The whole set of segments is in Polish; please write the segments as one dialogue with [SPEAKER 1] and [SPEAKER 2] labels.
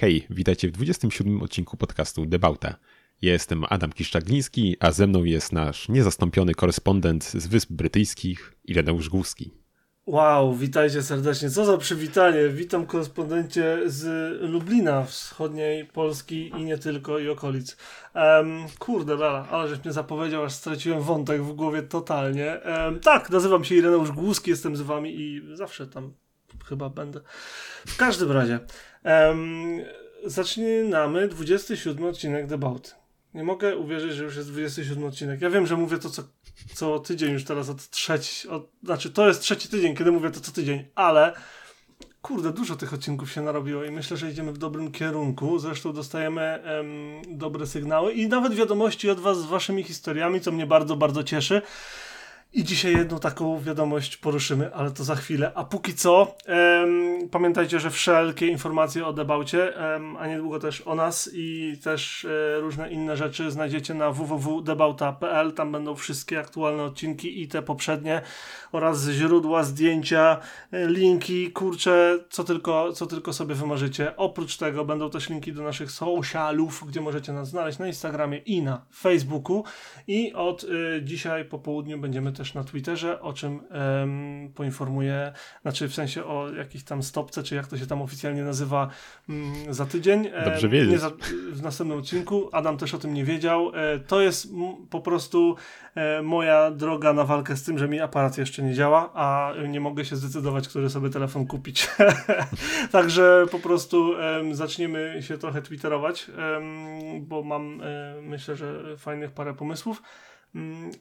[SPEAKER 1] Hej, witajcie w 27 odcinku podcastu Debauta. Jestem Adam Kiszczagliński, a ze mną jest nasz niezastąpiony korespondent z Wysp Brytyjskich, Ireneusz Głuski.
[SPEAKER 2] Wow, witajcie serdecznie. Co za przywitanie. Witam korespondencie z Lublina, wschodniej Polski i nie tylko, i okolic. Um, kurde, bala, ale żeś mnie zapowiedział, aż straciłem wątek w głowie totalnie. Um, tak, nazywam się Ireneusz Głuski, jestem z wami i zawsze tam chyba będę. W każdym razie, um, zaczynamy 27 odcinek Debaut. Nie mogę uwierzyć, że już jest 27 odcinek. Ja wiem, że mówię to co, co tydzień już teraz od trzeci, od, znaczy to jest trzeci tydzień, kiedy mówię to co tydzień, ale kurde, dużo tych odcinków się narobiło i myślę, że idziemy w dobrym kierunku. Zresztą dostajemy em, dobre sygnały i nawet wiadomości od was z waszymi historiami, co mnie bardzo, bardzo cieszy. I dzisiaj jedną taką wiadomość poruszymy, ale to za chwilę. A póki co, em, pamiętajcie, że wszelkie informacje o debaucie, a niedługo też o nas i też e, różne inne rzeczy znajdziecie na www.debauta.pl. Tam będą wszystkie aktualne odcinki i te poprzednie oraz źródła, zdjęcia, e, linki, kurcze, co tylko, co tylko sobie wymarzycie. Oprócz tego będą też linki do naszych socialów, gdzie możecie nas znaleźć na Instagramie i na Facebooku. I od y, dzisiaj po południu będziemy też na Twitterze, o czym em, poinformuję, znaczy w sensie o jakiejś tam stopce, czy jak to się tam oficjalnie nazywa mm, za tydzień.
[SPEAKER 1] Dobrze wiedzieć.
[SPEAKER 2] Nie za, w następnym odcinku. Adam też o tym nie wiedział. E, to jest m, po prostu e, moja droga na walkę z tym, że mi aparat jeszcze nie działa, a nie mogę się zdecydować, który sobie telefon kupić. Także po prostu em, zaczniemy się trochę twitterować, em, bo mam e, myślę, że fajnych parę pomysłów.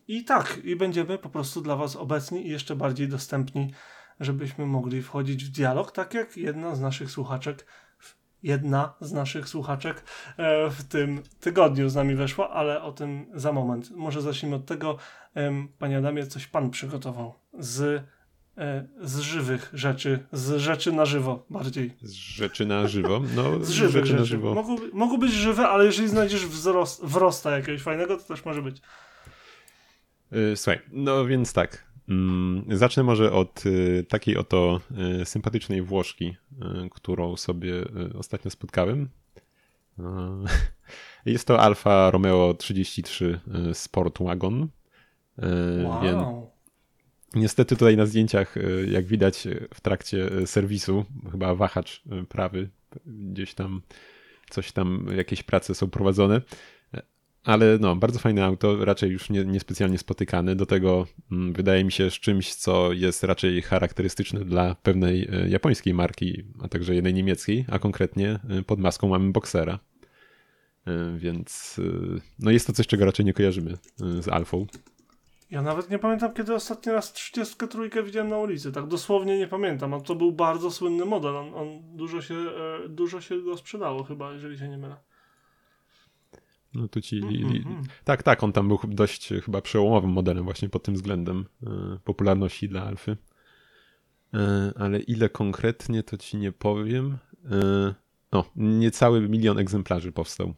[SPEAKER 2] I tak, i będziemy po prostu dla Was obecni i jeszcze bardziej dostępni, żebyśmy mogli wchodzić w dialog, tak jak jedna z naszych słuchaczek, jedna z naszych słuchaczek e, w tym tygodniu z nami weszła, ale o tym za moment. Może zacznijmy od tego, Panie Adamie, coś Pan przygotował z, e, z żywych rzeczy, z rzeczy na żywo bardziej.
[SPEAKER 1] Z rzeczy na żywo. No,
[SPEAKER 2] Z żywych
[SPEAKER 1] rzeczy
[SPEAKER 2] rzeczy.
[SPEAKER 1] na żywo.
[SPEAKER 2] Mogą, mogą być żywe, ale jeżeli znajdziesz wzrost, wrosta jakiegoś fajnego, to też może być.
[SPEAKER 1] Y, Słuchaj, no więc tak. Mm, Zacznę może od y, takiej oto y, sympatycznej Włoszki, którą sobie ostatnio spotkałem. Jest to Alfa Romeo 33 y, Sport Wagon.
[SPEAKER 2] Wow.
[SPEAKER 1] niestety tutaj na zdjęciach, jak widać w trakcie serwisu, chyba wahacz prawy, gdzieś tam coś tam, jakieś prace są prowadzone. Ale no, bardzo fajne auto, raczej już nie, niespecjalnie spotykane. Do tego mm, wydaje mi się z czymś, co jest raczej charakterystyczne dla pewnej e, japońskiej marki, a także jednej niemieckiej, a konkretnie e, pod maską mamy Boxera. E, Więc no jest to coś, czego raczej nie kojarzymy z Alfą.
[SPEAKER 2] Ja nawet nie pamiętam, kiedy ostatni raz 33 widziałem na ulicy. Tak dosłownie nie pamiętam. A to był bardzo słynny model. On, on dużo, się, dużo się go sprzedało chyba, jeżeli się nie mylę.
[SPEAKER 1] No tu ci.
[SPEAKER 2] Mhm.
[SPEAKER 1] Tak, tak, on tam był dość e, chyba przełomowym modelem właśnie pod tym względem e, popularności dla Alfy. E, Ale ile konkretnie to ci nie powiem. E, No, niecały milion egzemplarzy powstał.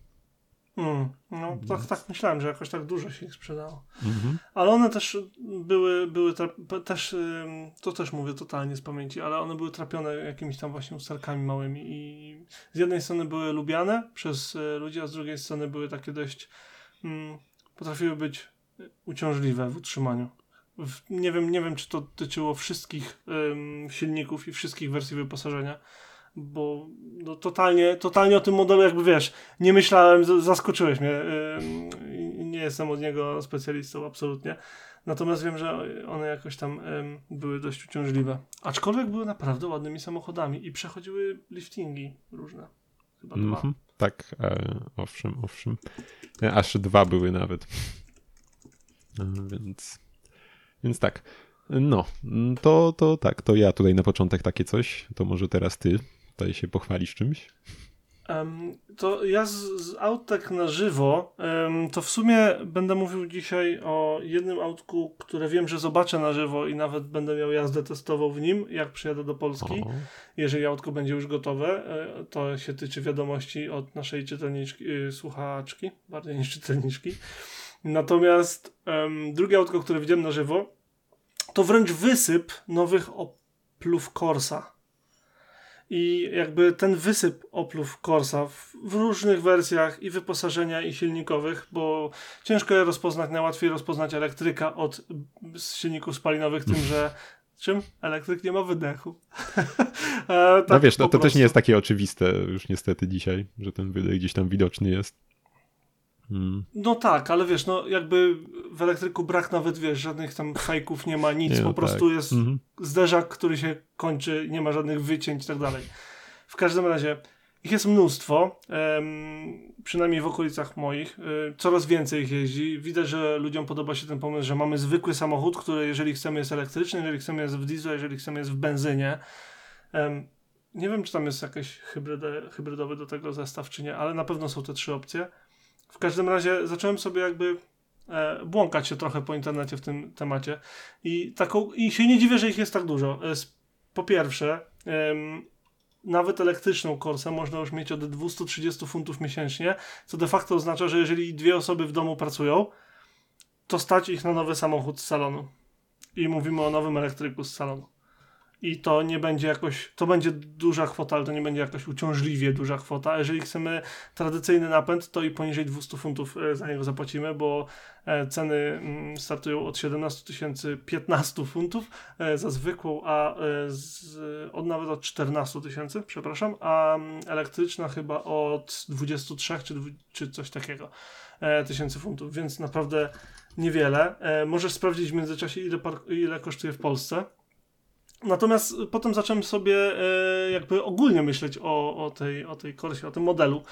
[SPEAKER 2] Mm, no tak, tak myślałem, że jakoś tak dużo się ich sprzedało.
[SPEAKER 1] Mhm.
[SPEAKER 2] Ale one też były, były też, to też mówię totalnie z pamięci, ale one były trapione jakimiś tam właśnie usterkami małymi i z jednej strony były lubiane przez y, ludzi, a z drugiej strony były takie dość, mm, potrafiły być uciążliwe w utrzymaniu. W, nie, wiem, nie wiem, czy to dotyczyło wszystkich ym, silników i wszystkich wersji wyposażenia, bo no, totalnie, totalnie o tym modelu jakby wiesz, nie myślałem, zaskoczyłeś mnie. i Nie jestem od niego specjalistą, absolutnie. Natomiast wiem, że one jakoś tam były dość uciążliwe. Aczkolwiek były naprawdę ładnymi samochodami i przechodziły liftingi różne. Chyba dwa.
[SPEAKER 1] Mhm. Tak, e, owszem, owszem. E, Aż dwa były nawet. E, Więc, więc tak. No, to, to tak, to ja tutaj na początek takie coś. To może teraz ty tutaj się pochwalisz czymś.
[SPEAKER 2] Em, to ja z, z autek na żywo, em, to w sumie będę mówił dzisiaj o jednym autku, które wiem, że zobaczę na żywo i nawet będę miał jazdę testową w nim, jak przyjadę do Polski.
[SPEAKER 1] O,
[SPEAKER 2] jeżeli autko będzie już gotowe. e, To się tyczy wiadomości od naszej czytelniczki, y, słuchaczki, bardziej niż czytelniczki. Natomiast em, drugie autko, które widziałem na żywo, to wręcz wysyp nowych Oplów Corsa. I jakby ten wysyp Oplów Corsa w, w, różnych wersjach i wyposażenia i silnikowych, bo ciężko je rozpoznać, najłatwiej rozpoznać elektryka od silników spalinowych, tym, że czym? Elektryk nie ma wydechu.
[SPEAKER 1] e, tak no wiesz, no, to też nie jest takie oczywiste już niestety dzisiaj, że ten wydech gdzieś tam widoczny jest.
[SPEAKER 2] Hmm. No tak, ale wiesz, no jakby w elektryku brak nawet, wiesz, żadnych tam fajków nie ma, nic, nie, po no prostu tak. jest mhm. zderzak, który się kończy, nie ma żadnych wycięć i tak dalej. W każdym razie, ich jest mnóstwo, um, przynajmniej w okolicach moich, y, coraz więcej ich jeździ. Widać, że ludziom podoba się ten pomysł, że mamy zwykły samochód, który jeżeli chcemy jest elektryczny, jeżeli chcemy jest w dieslu, jeżeli chcemy jest w benzynie. Um, nie wiem, czy tam jest jakiś hybrydowy do tego zestaw, czy nie, ale na pewno są te trzy opcje. W każdym razie zacząłem sobie jakby e, błąkać się trochę po internecie w tym temacie i taką i się nie dziwię, że ich jest tak dużo. E, po pierwsze, nawet elektryczną Corsę można już mieć od 230 funtów miesięcznie, co de facto oznacza, że jeżeli dwie osoby w domu pracują, to stać ich na nowy samochód z salonu. I mówimy o nowym elektryku z salonu i to nie będzie jakoś, to będzie duża kwota, ale to nie będzie jakoś uciążliwie duża kwota. Jeżeli chcemy tradycyjny napęd, to i poniżej 200 funtów e, za niego zapłacimy, bo e, ceny mm, startują od 17 tysięcy 15 funtów e, za zwykłą, a z, od nawet od 14 tysięcy, przepraszam, a mm, elektryczna chyba od 23 czy, czy coś takiego tysięcy funtów, więc naprawdę niewiele. Możesz sprawdzić w międzyczasie, ile, ile kosztuje w Polsce Natomiast potem zacząłem sobie e, jakby ogólnie myśleć o, o, tej, o tej korsie, o tym modelu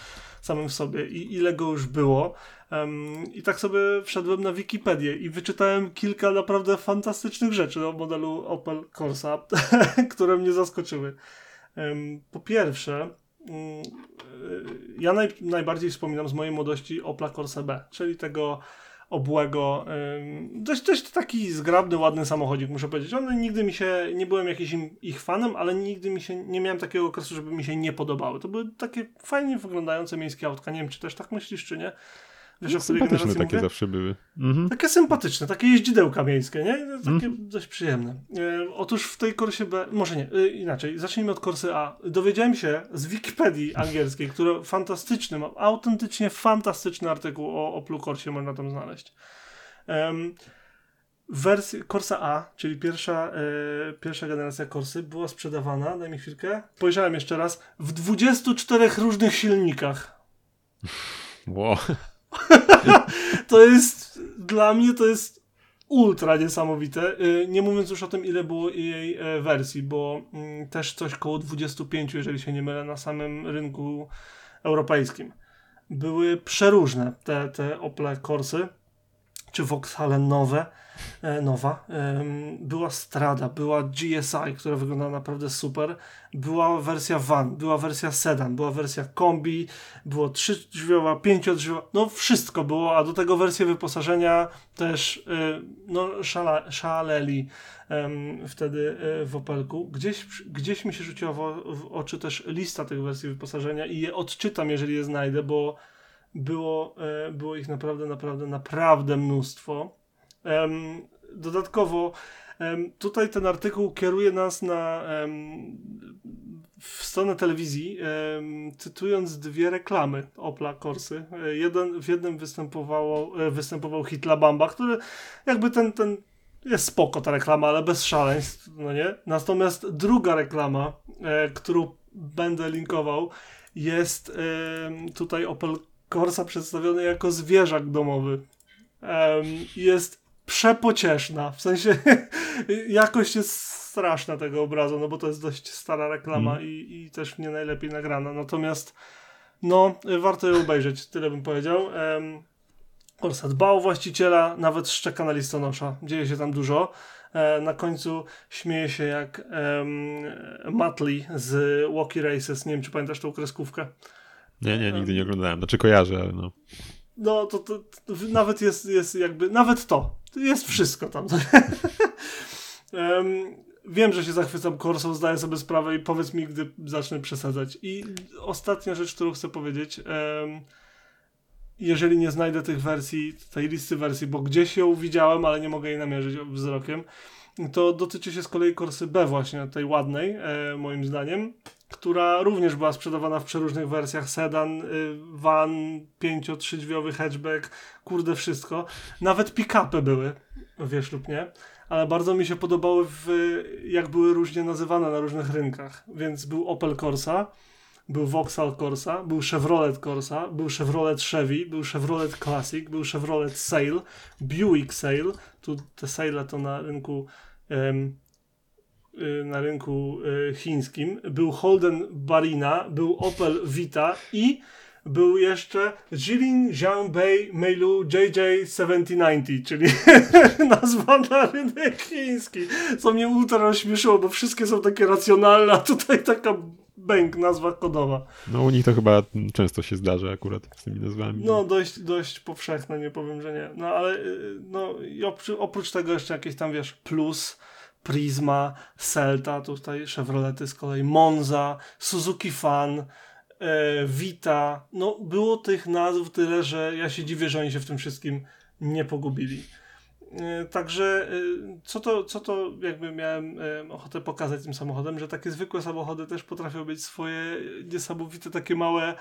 [SPEAKER 2] samym w sobie i ile go już było. I tak sobie wszedłem na Wikipedię i wyczytałem kilka naprawdę fantastycznych rzeczy o modelu Opel Corsa, które mnie zaskoczyły. po pierwsze, mm, e, ja naj, najbardziej wspominam z mojej młodości Opla Corsa B, czyli tego obłego. Dość, dość taki zgrabny, ładny samochodzik, muszę powiedzieć. On nigdy mi się, nie byłem jakimś ich fanem, ale nigdy mi się, nie miałem takiego okresu, żeby mi się nie podobały. To były takie fajnie wyglądające miejskie autka. Nie wiem, czy też tak myślisz, czy nie.
[SPEAKER 1] Wiesz, no, sympatyczne takie mówię? zawsze były.
[SPEAKER 2] Mhm. Takie sympatyczne, takie jeździdełka miejskie, nie? Takie mhm. dość przyjemne. E, otóż w tej Korsie B, może nie, e, inaczej, zacznijmy od Korsy A. Dowiedziałem się z Wikipedii angielskiej, która fantastyczny, autentycznie fantastyczny artykuł o Oplu Corsie można tam znaleźć. Um, wersja Corsa A, czyli pierwsza, e, pierwsza generacja Corsy, była sprzedawana, daj mi chwilkę, spojrzałem jeszcze raz, w 24 różnych silnikach.
[SPEAKER 1] Wow.
[SPEAKER 2] to jest, dla mnie to jest ultra niesamowite. Y, nie mówiąc już o tym, ile było jej e, wersji, bo mm, też coś koło 25, jeżeli się nie mylę, na samym rynku europejskim. Były przeróżne te, te Opel Corsy, czy Vauxhall nowe nowa. Była Strada, była GSI, która wyglądała naprawdę super. Była wersja van, była wersja sedan, była wersja kombi, było trzydrzwiowa, pięciodrzwiowa, no wszystko było, a do tego wersje wyposażenia też e, no szala, szaleli wtedy e, w Opelku. Gdzieś, gdzieś mi się rzuciła w oczy też lista tych wersji wyposażenia i je odczytam, jeżeli je znajdę, bo było, było ich naprawdę, naprawdę, naprawdę mnóstwo. Dodatkowo tutaj ten artykuł kieruje nas na w stronę telewizji, cytując dwie reklamy Opla Corsy. Jeden, w jednym e, występował Hitla Bamba, który jakby ten, ten jest spoko ta reklama, ale bez szaleństw, no nie? Natomiast druga reklama, e, którą będę linkował, jest tutaj Opel Corsa przedstawiony jako zwierzak domowy. jest przepocieszna. W sensie jakość jest straszna tego obrazu, no bo to jest dość stara reklama mm. i, i też nie najlepiej nagrana. Natomiast no, warto ją obejrzeć, tyle bym powiedział. Um, o właściciela, nawet szczeka na listonosza. Dzieje się tam dużo. E, na końcu śmieje się jak um, Matley z Walkie Races. Nie wiem, czy pamiętasz tą kreskówkę.
[SPEAKER 1] Nie, nie, nigdy nie oglądałem. Znaczy kojarzę, ale no.
[SPEAKER 2] No, to, to, to, nawet jest, jest jakby, nawet to, jest wszystko tam. um, wiem, że się zachwycam Corsą, zdaję sobie sprawę i powiedz mi, gdy zacznę przesadzać. I ostatnia rzecz, którą chcę powiedzieć, um, jeżeli nie znajdę tych wersji, tej listy wersji, bo gdzieś ją widziałem, ale nie mogę jej namierzyć wzrokiem, to dotyczy się z kolei Corsy B właśnie, tej ładnej, e, moim zdaniem, która również była sprzedawana w przeróżnych wersjach, sedan, y, van, pięcio, trzydźwiowy hatchback, kurde wszystko. Nawet pick-upy były, wiesz lub nie, ale bardzo mi się podobały w, jak były różnie nazywane na różnych rynkach, więc był Opel Corsa, był Vauxhall Corsa, był Chevrolet Corsa, był Chevrolet Chevy, był Chevrolet Classic, był Chevrolet Sail, Buick Sail, tu te Saile to na rynku Y, na rynku y, chińskim, był Holden Barina, był Opel Vita i był jeszcze Jilin Jiangbei Meilu JJ7090, czyli nazwa na rynek chiński, co mnie ultra rozśmieszyło, bo wszystkie są takie racjonalne, a tutaj taka bęk, nazwa kodowa.
[SPEAKER 1] No u nich to chyba często się zdarza akurat z tymi nazwami.
[SPEAKER 2] No dość, dość powszechne, nie powiem, że nie. No ale y, no, oprócz tego jeszcze jakieś tam, wiesz, plus Prisma, Celta, tutaj Chevrolety z kolei, Monza, Suzuki Fan, e, Vita. No, było tych nazw tyle, że ja się dziwię, że oni się w tym wszystkim nie pogubili. E, także e, co to, co to jakby miałem e, ochotę pokazać tym samochodem, że takie zwykłe samochody też potrafią być swoje niesamowite takie małe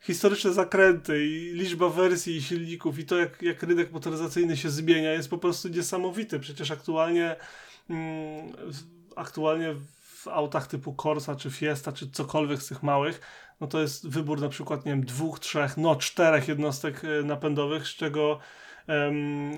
[SPEAKER 2] historyczne zakręty i liczba wersji i silników i to jak, jak rynek motoryzacyjny się zmienia jest po prostu niesamowity. Przecież aktualnie mm, aktualnie w autach typu Corsa czy Fiesta czy cokolwiek z tych małych, no to jest wybór na przykład, nie wiem, dwóch, trzech, no czterech jednostek napędowych, z czego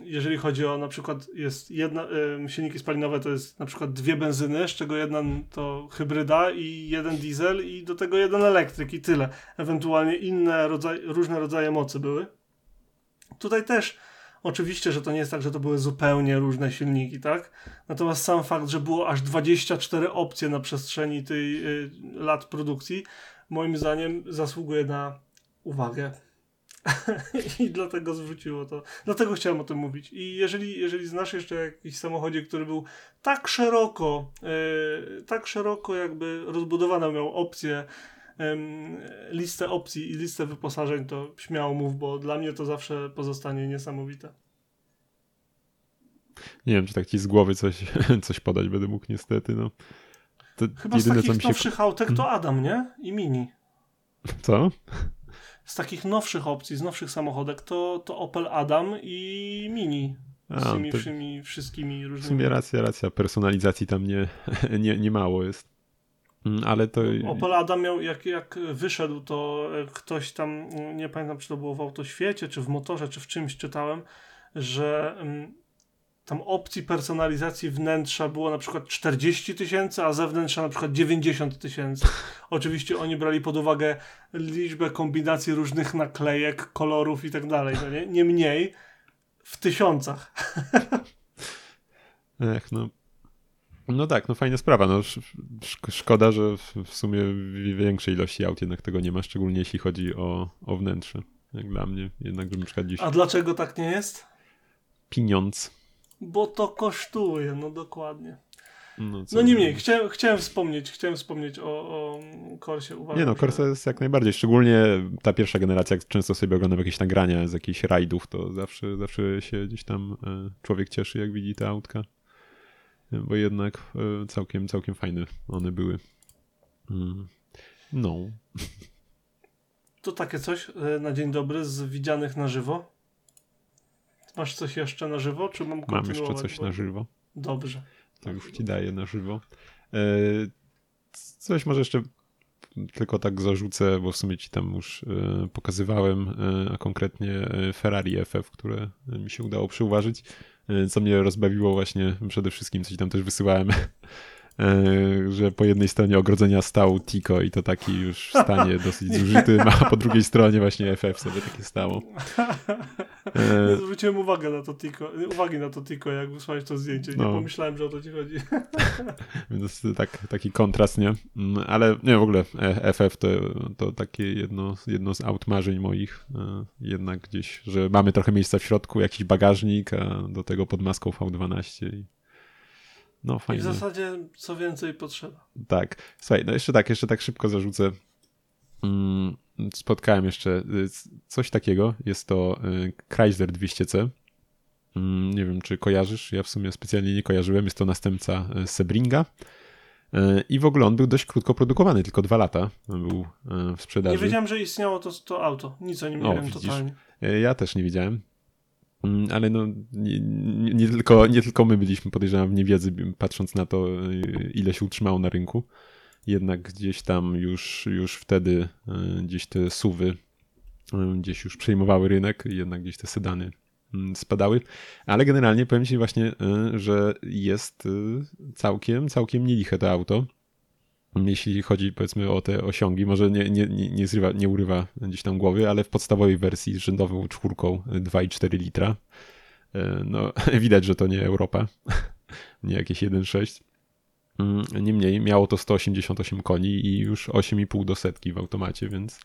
[SPEAKER 2] jeżeli chodzi o na przykład jest jedna, silniki spalinowe to jest na przykład dwie benzyny, z czego jedna to hybryda i jeden diesel i do tego jeden elektryk i tyle. Ewentualnie inne rodzaj, różne rodzaje mocy były. Tutaj też Oczywiście, że to nie jest tak, że to były zupełnie różne silniki, tak? Natomiast sam fakt, że było aż 24 opcje na przestrzeni tej y, lat produkcji, moim zdaniem zasługuje na uwagę. I dlatego zwróciło to. Dlatego chciałem o tym mówić. I jeżeli, jeżeli znasz jeszcze jakiś samochodzie, który był tak szeroko, e, tak szeroko jakby rozbudowany, miał opcje, e, listę opcji i listę wyposażeń, to śmiało mów, bo dla mnie to zawsze pozostanie niesamowite.
[SPEAKER 1] Nie wiem, czy tak ci z głowy coś, coś podać będę mógł niestety, no.
[SPEAKER 2] To Chyba jedyne, z takich co mi się... autek to hmm? Adam, nie? I Mini.
[SPEAKER 1] Co?
[SPEAKER 2] Z takich nowszych opcji, z nowszych samochodek, to, to Opel Adam i Mini. Z tymi to... wszystkimi różnymi. W
[SPEAKER 1] sumie racja, racja. Personalizacji tam nie, nie, nie mało jest. Mm, ale to.
[SPEAKER 2] Opel Adam miał, jak, jak wyszedł, to ktoś tam, nie pamiętam, czy to było w autoświecie, czy w motorze, czy w czymś czytałem, że mm, tam opcji personalizacji wnętrza było na przykład 40 tysięcy, a zewnętrza na przykład 90 tysięcy. Oczywiście oni brali pod uwagę liczbę kombinacji różnych naklejek, kolorów i tak dalej, no nie? nie mniej w tysiącach.
[SPEAKER 1] Ech, no. No tak, no fajna sprawa. No, szkoda, że w sumie w większej ilości aut jednak tego nie ma, szczególnie jeśli chodzi o, o wnętrze. Jak dla mnie, jednak, że na przykład dziś.
[SPEAKER 2] A dlaczego tak nie jest?
[SPEAKER 1] Pieniądz.
[SPEAKER 2] Bo to kosztuje, no dokładnie. No, no niemniej, chciałem, chciałem wspomnieć, chciałem wspomnieć o, o Korsie.
[SPEAKER 1] Uważam, nie no, Korsa że... jest jak najbardziej, szczególnie ta pierwsza generacja, jak często sobie oglądam jakieś nagrania z jakichś rajdów, to zawsze, zawsze się gdzieś tam e, człowiek cieszy, jak widzi te autka. Bo jednak e, całkiem, całkiem fajne one były. Mm. No.
[SPEAKER 2] To takie coś e, na dzień dobry z widzianych na żywo. Masz coś jeszcze na żywo, czy mam
[SPEAKER 1] Mam jeszcze coś bo... na żywo.
[SPEAKER 2] Dobrze.
[SPEAKER 1] To już ci daję na żywo. E, coś może jeszcze tylko tak zarzucę, bo w sumie ci tam już e, pokazywałem, e, a konkretnie Ferrari FF, które mi się udało przyuważyć, co mnie rozbawiło właśnie przede wszystkim, co ci tam też wysyłałem że po jednej stronie ogrodzenia stał Tico i to taki już w stanie dosyć zużyty, a po drugiej stronie właśnie FF sobie takie stało.
[SPEAKER 2] E, nie zwróciłem uwagę na to Tico, uwagi na to Tico, jak wysłałeś to zdjęcie. Nie no. pomyślałem, że o to ci chodzi.
[SPEAKER 1] Więc tak, taki kontrast, nie? Mm, ale nie, w ogóle FF to, to takie jedno, jedno z aut marzeń moich. E, jednak gdzieś, że mamy trochę miejsca w środku, jakiś bagażnik, a do tego pod maską V12 i no, fajnie.
[SPEAKER 2] I w zasadzie co więcej potrzeba.
[SPEAKER 1] Tak. Słuchaj, no jeszcze tak, jeszcze tak szybko zarzucę. Mm, spotkałem jeszcze y, coś takiego. Jest to y, Chrysler 200C. Mm, nie wiem, czy kojarzysz, ja w sumie specjalnie nie kojarzyłem, jest to następca e, Sebringa. I w ogóle on był dość krótko produkowany, tylko dwa lata był w sprzedaży.
[SPEAKER 2] Nie wiedziałem, że istniało to, to auto. Nic o nim nie o, wiem widzisz. totalnie.
[SPEAKER 1] Ja też nie wiedziałem. Mm, ale no, nie, nie, tylko, nie tylko my byliśmy, podejrzewam, w niewiedzy, patrząc na to, ile się utrzymało na rynku. Jednak gdzieś tam już, już wtedy gdzieś te suwy gdzieś już przejmowały rynek, jednak gdzieś te sedany mm, spadały, ale generalnie powiem Ci właśnie, y, że jest y, całkiem, całkiem nieliche to auto. Jeśli chodzi powiedzmy o te osiągi, może nie, nie, nie, zrywa, nie urywa gdzieś tam głowy, ale w podstawowej wersji z rzędową czwórką 2,4 litra, y, no widać, że to nie Europa, nie jakieś 1,6. Mm, niemniej miało to 188 koni i już 8,5 do setki w automacie, więc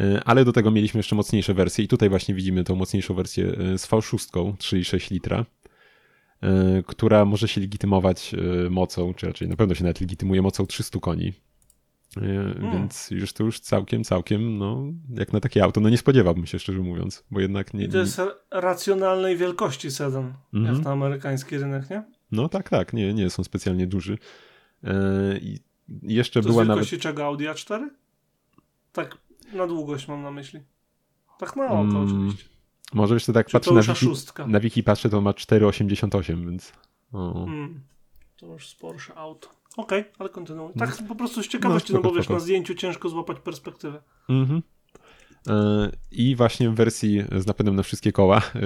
[SPEAKER 1] E, ale do tego mieliśmy jeszcze mocniejsze wersje i tutaj właśnie widzimy tą mocniejszą wersję e, z V6 3,6 litra, e, która może się legitymować mocą, czy raczej na pewno się nawet legitymuje mocą 300 koni. Hmm. Więc już to już całkiem, całkiem, no, jak na takie auto, no nie spodziewałbym się, szczerze mówiąc, bo jednak nie...
[SPEAKER 2] I to jest racjonalnej wielkości sedan, mm-hmm. jak na amerykański rynek, nie?
[SPEAKER 1] No tak, tak, nie, nie są specjalnie duży. I jeszcze
[SPEAKER 2] to
[SPEAKER 1] była
[SPEAKER 2] nawet... wielkości czego, Audi A4? Tak na długość mam na myśli. Tak na oko mm, oczywiście.
[SPEAKER 1] Może jeszcze tak patrzę na wiki, na wiki patrzę, to ma 4,88, więc... Mm,
[SPEAKER 2] to już sporsze auto. Okej, okay, ale kontynuuj. Tak no. po prostu z ciekawości, no, no bo wiesz, na zdjęciu ciężko złapać perspektywę. Mhm.
[SPEAKER 1] E, I właśnie w wersji z napędem na wszystkie koła e,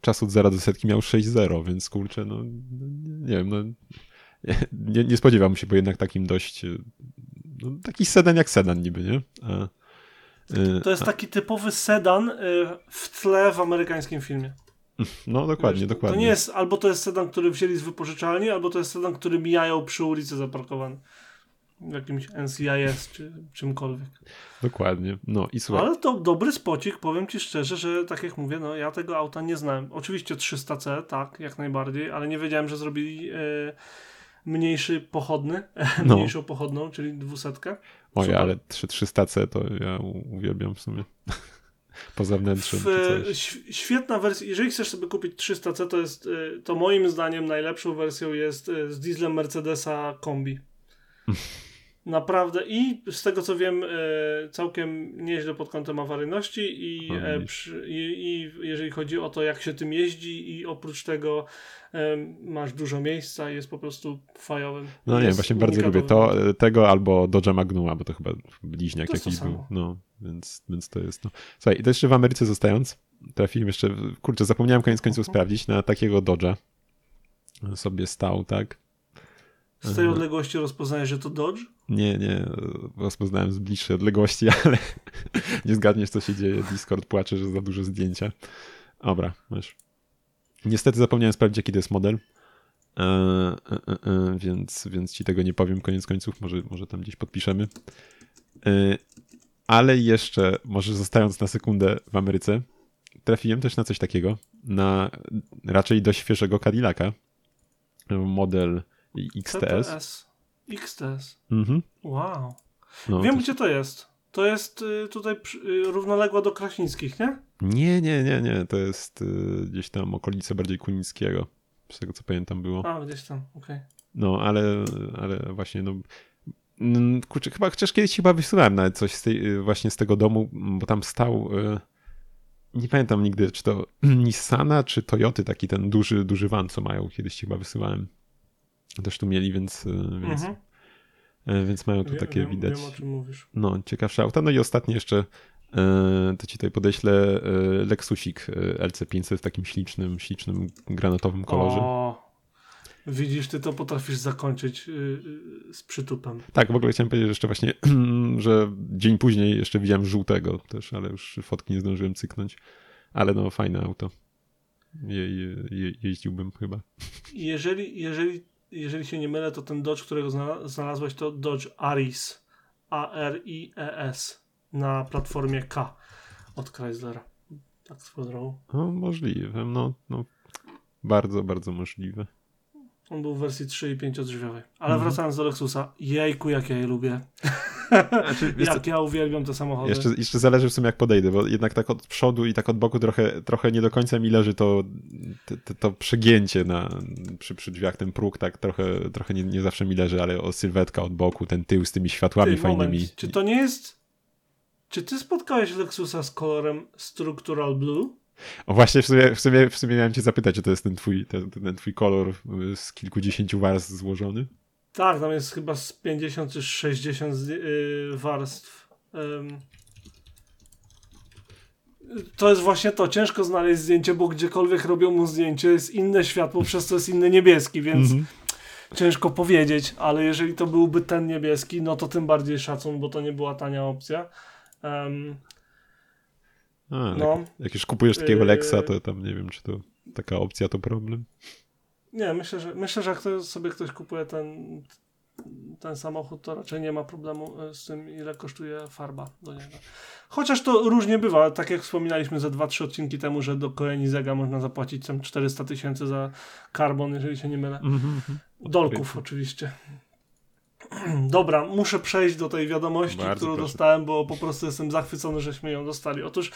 [SPEAKER 1] czas od 0 do setki miał 6,0, więc kurczę, no nie wiem, no nie, nie spodziewam się, bo jednak takim dość e, no, taki sedan jak sedan niby, nie? A,
[SPEAKER 2] to jest taki typowy sedan y, w tle w amerykańskim filmie.
[SPEAKER 1] No dokładnie, Wiesz, dokładnie.
[SPEAKER 2] To nie jest, albo to jest sedan, który wzięli z wypożyczalni, albo to jest sedan, który mijają przy ulicy zaparkowany. W jakimś NCIS czy czymkolwiek.
[SPEAKER 1] Dokładnie. No i słuchaj.
[SPEAKER 2] Ale to dobry spocik, powiem ci szczerze, że tak jak mówię, no ja tego auta nie znałem. Oczywiście 300C, tak, jak najbardziej, ale nie wiedziałem, że zrobili. Yy, mniejszy pochodny, no. mniejszą pochodną, czyli dwusetkę.
[SPEAKER 1] Oje, ale 300C to ja uwielbiam w sumie. Poza wnętrzem. W,
[SPEAKER 2] świetna wersja. Jeżeli chcesz sobie kupić 300C, to jest, y, to moim zdaniem najlepszą wersją jest y, z dieslem Mercedesa kombi. Naprawdę i z tego co wiem, y, całkiem nieźle pod kątem awaryjności i, e, przy, i, i jeżeli chodzi o to, jak się tym jeździ, i oprócz tego masz dużo miejsca i jest po prostu fajowym.
[SPEAKER 1] No nie, właśnie bardzo lubię to, tego albo Dodge Magnuma, bo to chyba bliźniak jakiś był. No, więc, więc to jest. No. Słuchaj, to jeszcze w Ameryce zostając, trafiłem jeszcze, kurczę, zapomniałem koniec końców uh-huh. sprawdzić, na takiego Dodge'a sobie stał, tak?
[SPEAKER 2] Z tej odległości rozpoznajesz, że to Dodge?
[SPEAKER 1] Nie, nie, rozpoznałem z bliższej odległości, ale nie zgadniesz, co się dzieje. Discord płacze, że za duże zdjęcia. Dobra, masz. Niestety zapomniałem sprawdzić, jaki to jest model. E, e, e, e, więc, więc ci tego nie powiem koniec końców, może, może tam gdzieś podpiszemy. E, ale jeszcze, może zostając na sekundę w Ameryce, trafiłem też na coś takiego, na raczej dość świeżego Cadillaca, model XTS.
[SPEAKER 2] XTS. Mhm. Wow. No, Wiem, to... gdzie to jest. To jest y, tutaj y, równoległa do Kraśnickich, nie?
[SPEAKER 1] Nie, nie, nie, nie. To jest y, gdzieś tam okolice bardziej Kunickiego. Z tego co pamiętam było.
[SPEAKER 2] A, gdzieś tam, okej. Okay.
[SPEAKER 1] No, ale, ale właśnie, no. Kurczę, chyba chociaż kiedyś chyba wysyłałem nawet coś z tej, właśnie z tego domu, bo tam stał. Nie pamiętam nigdy, czy to Nissana, czy Toyoty, taki ten duży, duży van, co mają. Kiedyś chyba wysyłałem. Też tu mieli, więc, więc mhm. E, więc mają tu takie
[SPEAKER 2] wiem,
[SPEAKER 1] widać.
[SPEAKER 2] Wiem, o czym mówisz.
[SPEAKER 1] No, ciekawsze auta. No i ostatnie jeszcze e, to ci tutaj podeślę e, Lexusik LC500 w takim ślicznym, ślicznym granatowym kolorze. O,
[SPEAKER 2] widzisz, ty to potrafisz zakończyć z przytupem.
[SPEAKER 1] Tak, w ogóle chciałem powiedzieć jeszcze właśnie, że dzień później jeszcze widziałem żółtego też, ale już fotki nie zdążyłem cyknąć. Ale no, fajne auto. Je, je, je, jeździłbym chyba.
[SPEAKER 2] Jeżeli, jeżeli jeżeli się nie mylę, to ten Dodge, którego znalazłeś, to Dodge Aris. A-R-I-E-S. Na platformie K od Chryslera. Tak swoją drogą.
[SPEAKER 1] No, możliwe. No, no, bardzo, bardzo możliwe.
[SPEAKER 2] On był w wersji 3 i 5 drzwiowej. Ale mhm. wracając do Lexusa, jejku, jak ja je lubię. Znaczy, jak ja uwielbiam te samochody.
[SPEAKER 1] Jeszcze, jeszcze zależy w sumie jak podejdę, bo jednak tak od przodu i tak od boku trochę, trochę nie do końca mi leży to, to, to przegięcie na, przy, przy drzwiach, ten próg tak trochę, trochę nie, nie zawsze mi leży, ale o sylwetka od boku, ten tył z tymi światłami ty, fajnymi. Moment.
[SPEAKER 2] Czy to nie jest... Czy ty spotkałeś Lexusa z kolorem Structural Blue?
[SPEAKER 1] O właśnie, w sumie, w sumie, w sumie miałem cię zapytać, czy to jest ten twój, ten, ten twój kolor z kilkudziesięciu warstw złożony?
[SPEAKER 2] Tak, tam jest chyba z 50 czy 60 yy, warstw. to jest właśnie to, ciężko znaleźć zdjęcie, bo gdziekolwiek robią mu zdjęcie jest inne światło, przez to jest inny niebieski, więc mm -hmm. ciężko powiedzieć, ale jeżeli to byłby ten niebieski, no to tym bardziej szacun, bo to nie była tania opcja. Um,
[SPEAKER 1] A, no. jak, jak, już kupujesz takiego Lexa, to tam nie wiem, czy to taka opcja to problem.
[SPEAKER 2] Nie, myślę, że myślę, że jak sobie ktoś kupuje ten, ten samochód, to raczej nie ma problemu e, z tym, ile kosztuje farba do niego. Chociaż to różnie bywa, tak jak wspominaliśmy ze 2-3 odcinki temu, że do Koenizega można zapłacić tam 400 tysięcy za karbon, jeżeli się nie mylę. Mm -hmm. Dolków oczywiście. Dobra, muszę przejść do tej wiadomości, Bardzo którą proszę. dostałem, bo po prostu jestem zachwycony, żeśmy ją dostali. Otóż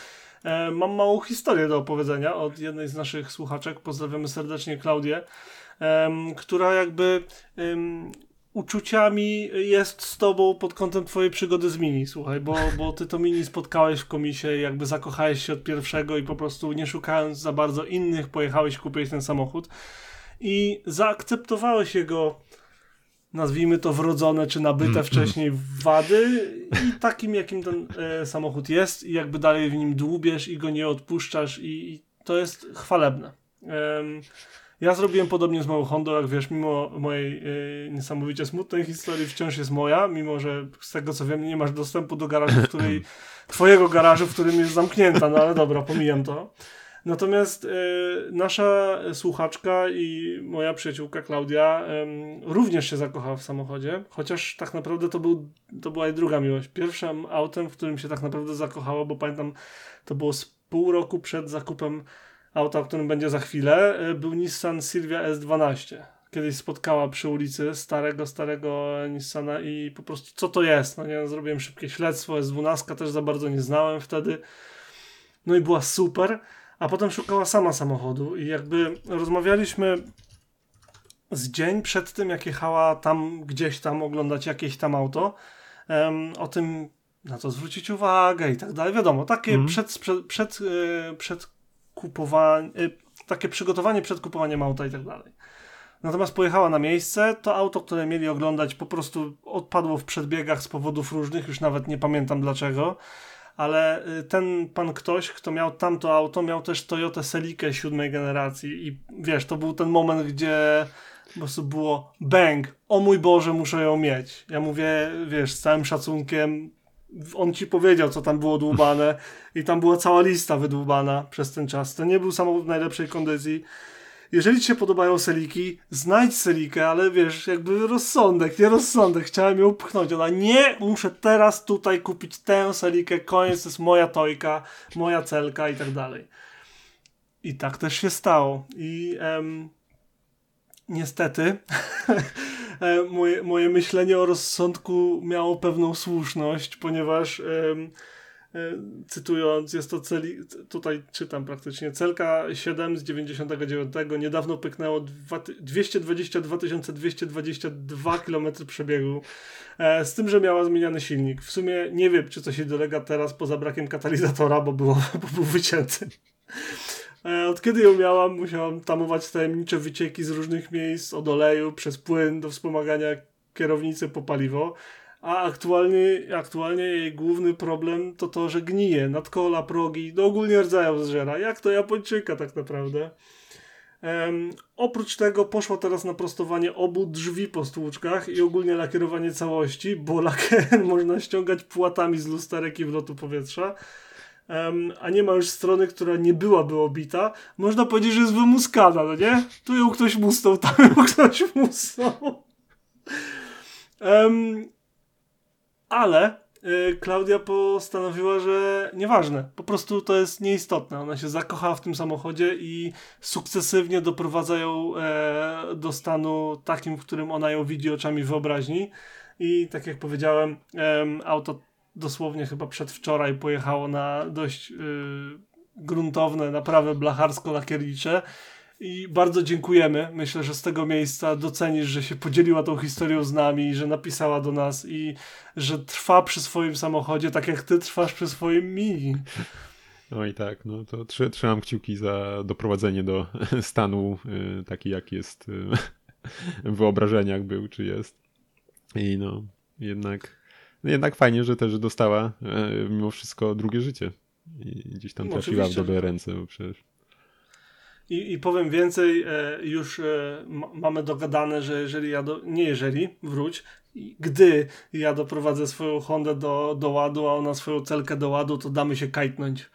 [SPEAKER 2] e, mam małą historię do opowiedzenia od jednej z naszych słuchaczek. Pozdrawiamy serdecznie Klaudię, e, która jakby e, uczuciami jest z tobą pod kątem twojej przygody z Mini, słuchaj, bo, bo ty to Mini spotkałeś w komisie, jakby zakochałeś się od pierwszego i po prostu nie szukając za bardzo innych pojechałeś kupić ten samochód i zaakceptowałeś jego nazwijmy to wrodzone czy nabyte mm, wcześniej wady i takim jakim ten e, samochód jest i jakby dalej w nim dłubiesz i go nie odpuszczasz i, i to jest chwalebne. ja zrobiłem podobnie z małą Hondą, jak wiesz, mimo mojej e, niesamowicie smutnej historii wciąż jest moja, mimo że z tego co wiem nie masz dostępu do garażu, w której twojego garażu, w którym jest zamknięta, no ale dobra, pomijam to. Natomiast y, nasza słuchaczka i moja przyjaciółka Klaudia również się zakochała w samochodzie, chociaż tak naprawdę to, był, to była jej druga miłość. Pierwszym autem, w którym się tak naprawdę zakochała, bo pamiętam, to było z pół roku przed zakupem auta, o którym będzie za chwilę, y, był Nissan Silvia S12. Kiedyś spotkała przy ulicy starego, starego Nissana i po prostu co to jest? No nie, zrobiłem szybkie śledztwo, S12 też za bardzo nie znałem wtedy. No i była super a potem szukała sama samochodu i jakby rozmawialiśmy z dzień przed tym, jak jechała tam gdzieś tam oglądać jakieś tam auto, um, o tym, na co zwrócić uwagę i tak dalej. Wiadomo, takie mm. przed, przed, przed, yy, przed kupowanie, yy, takie przygotowanie przed kupowaniem auta i tak dalej. Natomiast pojechała na miejsce, to auto, które mieli oglądać, po prostu odpadło w przedbiegach z powodów różnych, już nawet nie pamiętam dlaczego ale y, ten pan ktoś, kto miał tamto auto, miał też Toyota Celikę siódmej generacji i wiesz, to był ten moment, gdzie po prostu było bang, o mój Boże, muszę ją mieć. Ja mówię, wiesz, z całym szacunkiem, on ci powiedział, co tam było dłubane i tam była cała lista wydłubana przez ten czas. To nie był samochód w najlepszej kondycji jeżeli ci się podobają seliki, znajdź selikę, ale wiesz, jakby rozsądek, nie rozsądek, chciałem ją pchnąć. Ona nie, muszę teraz tutaj kupić tę selikę, koniec, to jest moja tojka, moja celka i tak dalej. I tak też się stało. I em, niestety moje, moje myślenie o rozsądku miało pewną słuszność, ponieważ em, cytując, jest to celi, tutaj czytam praktycznie, celka 7 z 99 niedawno pyknęło 222 222 km przebiegu, e, z tym, że miała zmieniany silnik. W sumie nie wiem, czy coś się dolega teraz poza brakiem katalizatora, bo, było, bo był wycięty. E, od kiedy ją miałam, musiałam tamować tajemnicze wycieki z różnych miejsc, od oleju, przez płyn do wspomagania kierownicy po paliwo a aktualnie, aktualnie jej główny problem to to, że gnije, nadkola, progi, no ogólnie rdzają zżera. Jak to Japończyka tak naprawdę. Um, oprócz tego poszła teraz na prostowanie obu drzwi po stłuczkach i ogólnie lakierowanie całości, bo lakier można ściągać płatami z lusterek i wlotu powietrza. Um, a nie ma już strony, która nie byłaby obita. Można powiedzieć, że jest wymuskana, no nie? Tu ją ktoś musnął, tam ją ktoś musnął. Um, ale y, Klaudia postanowiła, że nieważne, po prostu to jest nieistotne. Ona się zakochała w tym samochodzie i sukcesywnie doprowadza ją e, do stanu takim, w którym ona ją widzi oczami wyobraźni. i tak jak powiedziałem, auto dosłownie chyba przedwczoraj pojechało na dość yy, gruntowne naprawy blacharsko-lakiernicze i bardzo dziękujemy. Myślę, że z tego miejsca docenisz, że się podzieliła tą historią z nami, że napisała do nas i że trwa przy swoim samochodzie, tak jak ty trwasz przy swoim mini.
[SPEAKER 1] No i tak, no to trzy, trzymam kciuki za doprowadzenie do stanu y, taki, jak jest y, w wyobrażeniach był, czy jest. I no, jednak, jednak fajnie, że też dostała y, mimo wszystko drugie życie. I gdzieś tam no, trafiła w dobre ręce, bo przecież
[SPEAKER 2] i, I powiem więcej, e, już e, mamy dogadane, że jeżeli ja, do, nie jeżeli, wróć, gdy ja doprowadzę swoją Hondę do, do ładu, a ona swoją celkę do ładu, to damy się kajtnąć.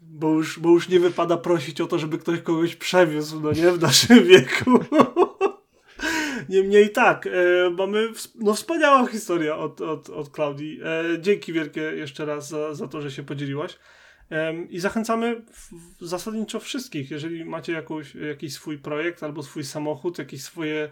[SPEAKER 2] Bo już, bo już nie wypada prosić o to, żeby ktoś kogoś przewiózł, no nie, w naszym wieku. Niemniej tak, e, mamy no, wspaniała historia od, od, od Klaudii. E, dzięki wielkie jeszcze raz za, za to, że się podzieliłaś. I zachęcamy zasadniczo wszystkich, jeżeli macie jakąś, jakiś swój projekt albo swój samochód, jakieś swoje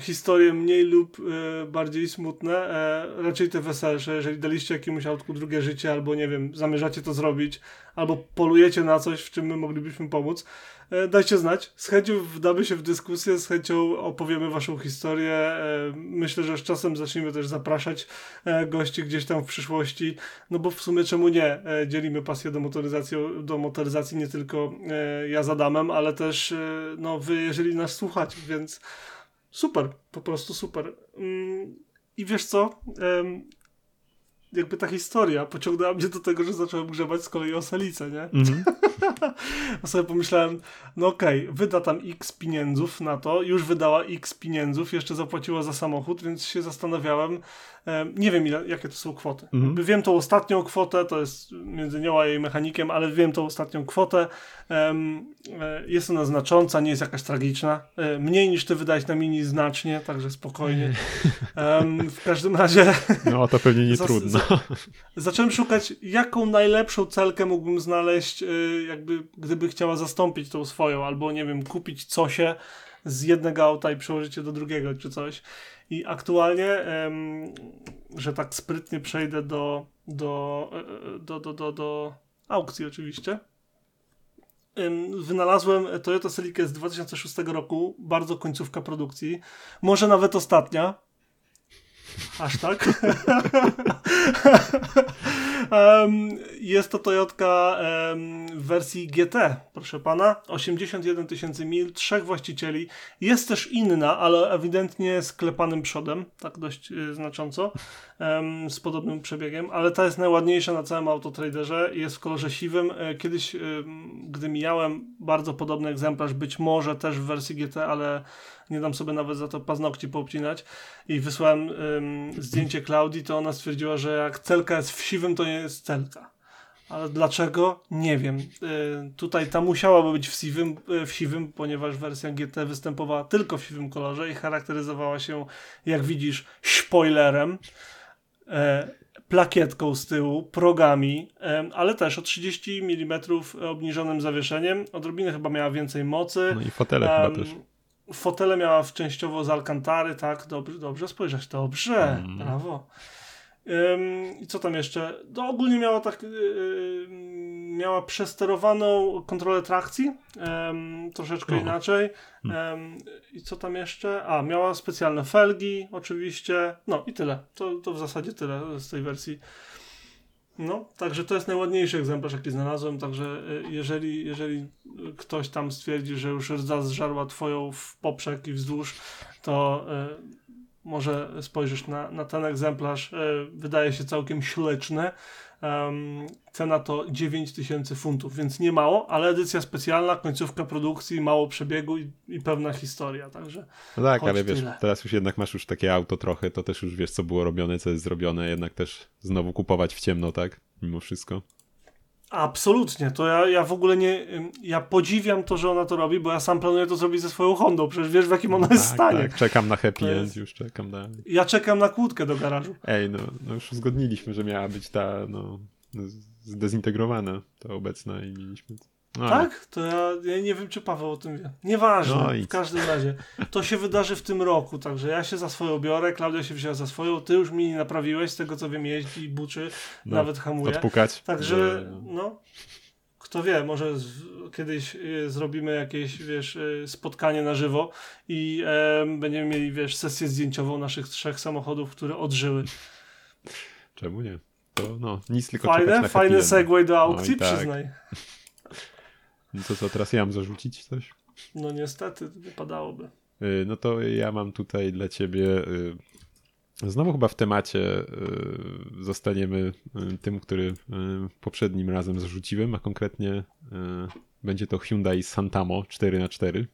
[SPEAKER 2] historie mniej lub e, bardziej smutne, e, raczej te weselsze, jeżeli daliście jakiemuś autku drugie życie, albo nie wiem, zamierzacie to zrobić, albo polujecie na coś, w czym my moglibyśmy pomóc, E, dajcie znać. Z chęcią wdamy się w dyskusję, z chęcią opowiemy waszą historię. Myślę, że z czasem zaczniemy też zapraszać gości gdzieś tam w przyszłości, no bo w sumie czemu nie? Dzielimy pasję do motoryzacji, do motoryzacji nie tylko ja z Adamem, ale też no wy, jeżeli nas słuchacie, więc super, po prostu super. Mm, I wiesz co? jakby ta historia pociągnęła mnie do tego, że zacząłem grzebać z kolei o Salicę, nie? Mm-hmm. a sobie pomyślałem, no okej, okay, wyda tam x pieniędzów na to, już wydała x pieniędzów, jeszcze zapłaciła za samochód, więc się zastanawiałem, nie wiem, ile, jakie to są kwoty. Mhm. Wiem tą ostatnią kwotę, to jest między nią a jej mechanikiem, ale wiem tą ostatnią kwotę. E, jest ona znacząca, nie jest jakaś tragiczna. E, mniej niż ty wydałeś na mini znacznie, także spokojnie. W każdym razie...
[SPEAKER 1] No, to pewnie nie trudno.
[SPEAKER 2] Zacząłem szukać, jaką najlepszą celkę mógłbym znaleźć, e, jakby gdyby chciała zastąpić tą swoją, albo nie wiem, kupić cosie z jednego auta i przełożyć je do drugiego, czy coś. I aktualnie, że tak sprytnie przejdę do, do, do, do, do, do aukcji oczywiście, wynalazłem Toyota Celica z 2006 roku, bardzo końcówka produkcji, może nawet ostatnia, Aż tak? um, jest to Toyotka um, w wersji GT, proszę pana. 81 tysięcy mil, trzech właścicieli. Jest też inna, ale ewidentnie z klepanym przodem, tak dość y, znacząco, um, z podobnym przebiegiem, ale ta jest najładniejsza na całym autotraderze. Jest w kolorze siwym. E, kiedyś, gdy mijałem bardzo podobny egzemplarz, być może też w wersji GT, ale nie dam sobie nawet za to paznokci poobcinać i wysłałem ym, zdjęcie Klaudii, to ona stwierdziła, że jak celka jest w siwym, to nie jest celka. Ale dlaczego? Nie wiem. Y, tutaj ta musiałaby być w siwym, y, w siwym, ponieważ wersja GT występowała tylko w siwym kolorze i charakteryzowała się, jak widzisz, spoilerem, y, plakietką z tyłu, progami, ale też o 30 mm obniżonym zawieszeniem. Odrobinę chyba miała więcej mocy.
[SPEAKER 1] No i fotele chyba też.
[SPEAKER 2] Fotele miała częściowo z Alcantary, tak? Dobrze, dobrze spojrzeć, dobrze, mm. brawo. I co tam jeszcze? No, ogólnie miała tak. Yy, miała przesterowaną kontrolę trakcji, troszeczkę inaczej. Hmm. I co tam jeszcze? A, miała specjalne felgi, oczywiście. No i tyle. To, to w zasadzie tyle z tej wersji. No, także to jest najładniejszy egzemplarz, jaki znalazłem, także y, jeżeli, jeżeli ktoś tam stwierdzi, że już rdza zżarła twoją w poprzek i wzdłuż, to y, może spojrzysz na, na ten egzemplarz. Y, wydaje się całkiem śleczny. Um, cena to 9000 funtów, więc nie mało, ale edycja specjalna, końcówka produkcji, mało przebiegu i, i pewna historia, także.
[SPEAKER 1] No tak, ale wiesz, tyle. teraz już jednak masz już takie auto trochę, to też już wiesz, co było robione, co jest zrobione, jednak też znowu kupować w ciemno, tak? Mimo wszystko.
[SPEAKER 2] Absolutnie, to ja, ja w ogóle nie, ja podziwiam to, że ona to robi, bo ja sam planuję to zrobić ze swoją Hondą, przecież wiesz w jakim ona jest tak, stanie. Tak,
[SPEAKER 1] czekam na happy end, już czekam na...
[SPEAKER 2] Ja czekam na kłódkę do garażu.
[SPEAKER 1] Ej, no, no już uzgodniliśmy, że miała być ta, no, zdezintegrowana, ta obecna i mieliśmy
[SPEAKER 2] No, tak? To ja, ja, nie wiem, czy Paweł o tym wie. Nieważne, no w każdym razie. To się wydarzy w tym roku, także ja się za swoją biorę, Klaudia się wzięła za swoją, ty już mi naprawiłeś, z tego co wiem, jeździ, buczy, no, nawet hamuje.
[SPEAKER 1] Odpukać.
[SPEAKER 2] Także, no, kto wie, może z, kiedyś y, zrobimy jakieś, wiesz, y, spotkanie na żywo i e, będziemy mieli, wiesz, sesję zdjęciową naszych trzech samochodów, które odżyły.
[SPEAKER 1] Czemu nie? To no, nic tylko
[SPEAKER 2] Fajne, fajny segway do aukcji, no tak. przyznaj.
[SPEAKER 1] No to co, teraz ja mam zarzucić coś?
[SPEAKER 2] No niestety, wypadałoby.
[SPEAKER 1] Y, no to ja mam tutaj dla ciebie Znowu chyba w temacie zostaniemy tym, który poprzednim razem zarzuciłem, a konkretnie będzie to Hyundai Santamo 4x4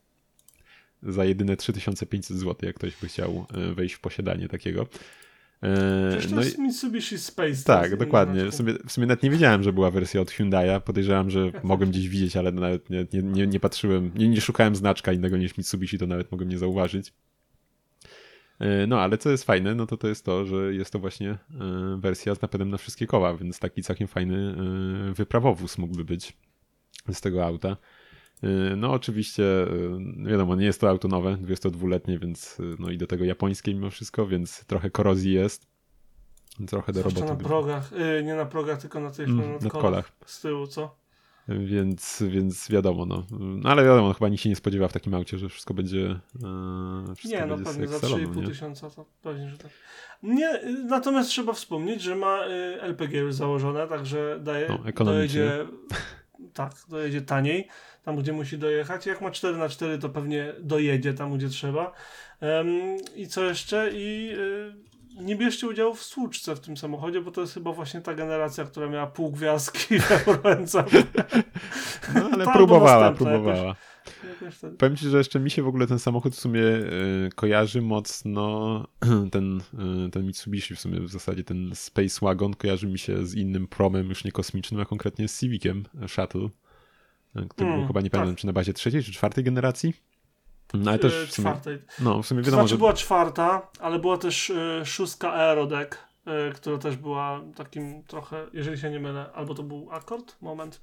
[SPEAKER 1] za jedyne 3500 zł, jak ktoś by chciał wejść w posiadanie takiego.
[SPEAKER 2] Przecież to no jest i... Mitsubishi Space.
[SPEAKER 1] Tak, dokładnie. W sumie, w sumie nawet nie wiedziałem, że była wersja od Hyundai'a. Podejrzewam, że mogłem gdzieś widzieć, ale nawet nie, nie, nie, nie patrzyłem, nie, nie szukałem znaczka innego niż Mitsubishi, to nawet mogłem nie zauważyć. E, no, ale co jest fajne, no to to jest to, że jest to właśnie e, wersja z napędem na wszystkie koła, więc taki całkiem fajny e, wyprawowóz mógłby być z tego auta. No oczywiście, wiadomo, nie jest to auto nowe, 22-letnie, więc no i do tego japońskie mimo wszystko, więc trochę korozji jest. Trochę do roboty.
[SPEAKER 2] na progach, yy, nie na progach, tylko na tych mm, na kolach, kolach z tyłu, co?
[SPEAKER 1] Więc, więc wiadomo, no. no. Ale wiadomo, no, chyba nikt się nie spodziewa w takim aucie, że wszystko będzie.
[SPEAKER 2] E, wszystko nie, no będzie pewnie za 3,5 tysiąca to pewnie, że tak. Nie, natomiast trzeba wspomnieć, że ma y, LPG już założone, także daje, no, dojedzie, tak, dojedzie taniej, tam gdzie musi dojechać. Jak ma 4 na 4 to pewnie dojedzie tam, gdzie trzeba. Um, I co jeszcze? I y, nie bierzcie udziału w słuczce w tym samochodzie, bo to jest chyba właśnie ta generacja, która miała pół gwiazdki w.
[SPEAKER 1] No ale próbowała, próbowała. Jakoś, jakoś ten... Powiem ci, że jeszcze mi się w ogóle ten samochód w sumie y, kojarzy mocno, ten, y, ten Mitsubishi w sumie w zasadzie ten Space Wagon kojarzy mi się z innym promem, już nie kosmicznym, a konkretnie z Civiciem Shuttle, który mm, był chyba nie pamiętam, tak. czy na bazie trzeciej czy czwartej generacji.
[SPEAKER 2] No, ale też w sumie, czwartej. No, w sumie wiadomo, znaczy że... była czwarta, ale była też y, szóstka Aerodek, y, która też była takim trochę, jeżeli się nie mylę, albo to był akord? Moment.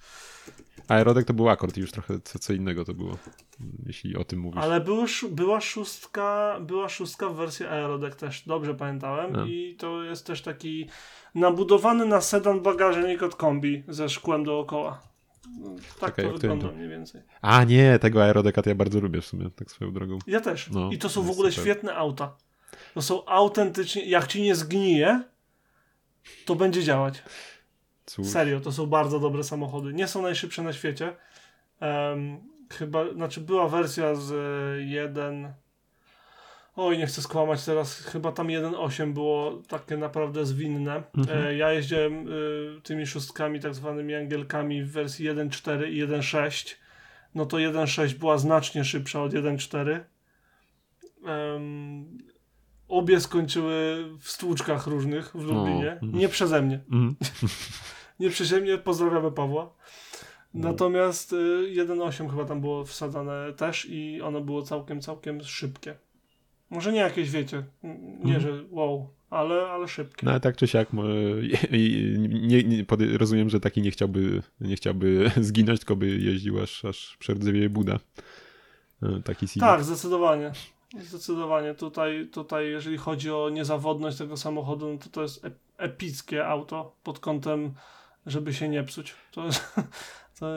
[SPEAKER 1] Aerodek to był akord i już trochę co, co innego to było, jeśli o tym mówisz.
[SPEAKER 2] Ale był, była szóstka, była szóstka w wersji Aerodek też, dobrze pamiętałem A. i to jest też taki nabudowany na sedan bagażnik od kombi ze szkłem dookoła. Tak Czekaj, to wygląda mniej więcej.
[SPEAKER 1] A nie, tego Aerodekat ja bardzo lubię w sumie, tak swoją drogą.
[SPEAKER 2] Ja też. No, I to są w ogóle super. świetne auta. To są autentycznie, jak ci nie zgnije, to będzie działać. Cóż. Serio, to są bardzo dobre samochody. Nie są najszybsze na świecie. Um, chyba, znaczy była wersja z 1 Oj, nie chcę skłamać teraz, chyba tam 1.8 było takie naprawdę zwinne. Mhm. E, ja jeździłem y, tymi szóstkami, tak zwanymi angielkami w wersji 1.4 i 1.6. No to 1.6 była znacznie szybsza od 1.4. Um, obie skończyły w stłuczkach różnych w Lublinie. Mhm. nie przeze mnie. Mhm. nie przeze mnie, pozdrawiamy Pawła. No. Natomiast y, 1.8 chyba tam było wsadzane też i ono było całkiem, całkiem szybkie. Może nie jakieś, wiecie, nie, mhm. że wow, ale, ale szybkie.
[SPEAKER 1] No ale tak czy siak, nie, nie, rozumiem, że taki nie chciałby, nie chciałby zginąć, tylko by jeździł aż, aż przerdzewieje Buda. E, taki Civic.
[SPEAKER 2] Tak, zdecydowanie. Zdecydowanie. Tutaj, tutaj, jeżeli chodzi o niezawodność tego samochodu, no to to jest epickie auto pod kątem, żeby się nie psuć. To, to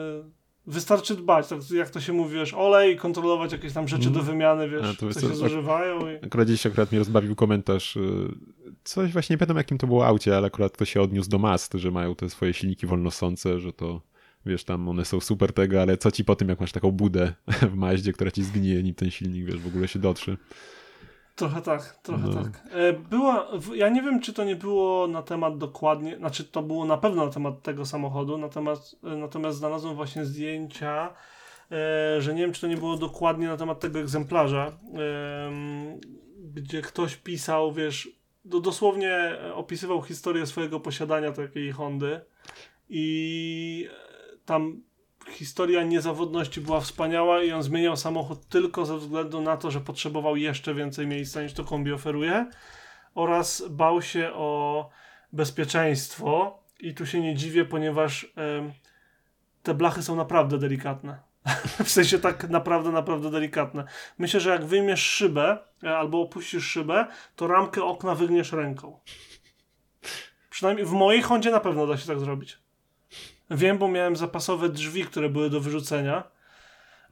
[SPEAKER 2] Wystarczy dbać, tak jak to się mówi, wiesz, olej, kontrolować jakieś tam rzeczy do mm. wymiany, wiesz, co się zużywają. I...
[SPEAKER 1] Akurat dziś akurat mnie rozbawił komentarz, y, coś właśnie nie pamiętam jakim to było aucie, ale akurat to się odniósł do Mast, że mają te swoje silniki wolnosące, że to wiesz, tam one są super tego, ale co ci po tym, jak masz taką budę w Maździe, która ci zgnije, nim ten silnik, wiesz, w ogóle się dotrzy.
[SPEAKER 2] Trochę tak, trochę no. tak. E, była, ja nie wiem, czy to nie było na temat dokładnie, znaczy to było na pewno na temat tego samochodu, natomiast, e, natomiast znalazłem właśnie zdjęcia, e, że nie wiem, czy to nie było dokładnie na temat tego egzemplarza, gdzie ktoś pisał, wiesz, dosłownie opisywał historię swojego posiadania takiej Hondy i tam historia niezawodności była wspaniała i on zmieniał samochód tylko ze względu na to, że potrzebował jeszcze więcej miejsca niż to kombi oferuje oraz bał się o bezpieczeństwo i tu się nie dziwię, ponieważ te blachy są naprawdę delikatne. w sensie tak naprawdę, naprawdę delikatne. Myślę, że jak wyjmiesz szybę e, albo opuścisz szybę, to ramkę okna wygniesz ręką. Przynajmniej w mojej Hondzie na pewno da się tak zrobić. Wiem, bo miałem zapasowe drzwi, które były do wyrzucenia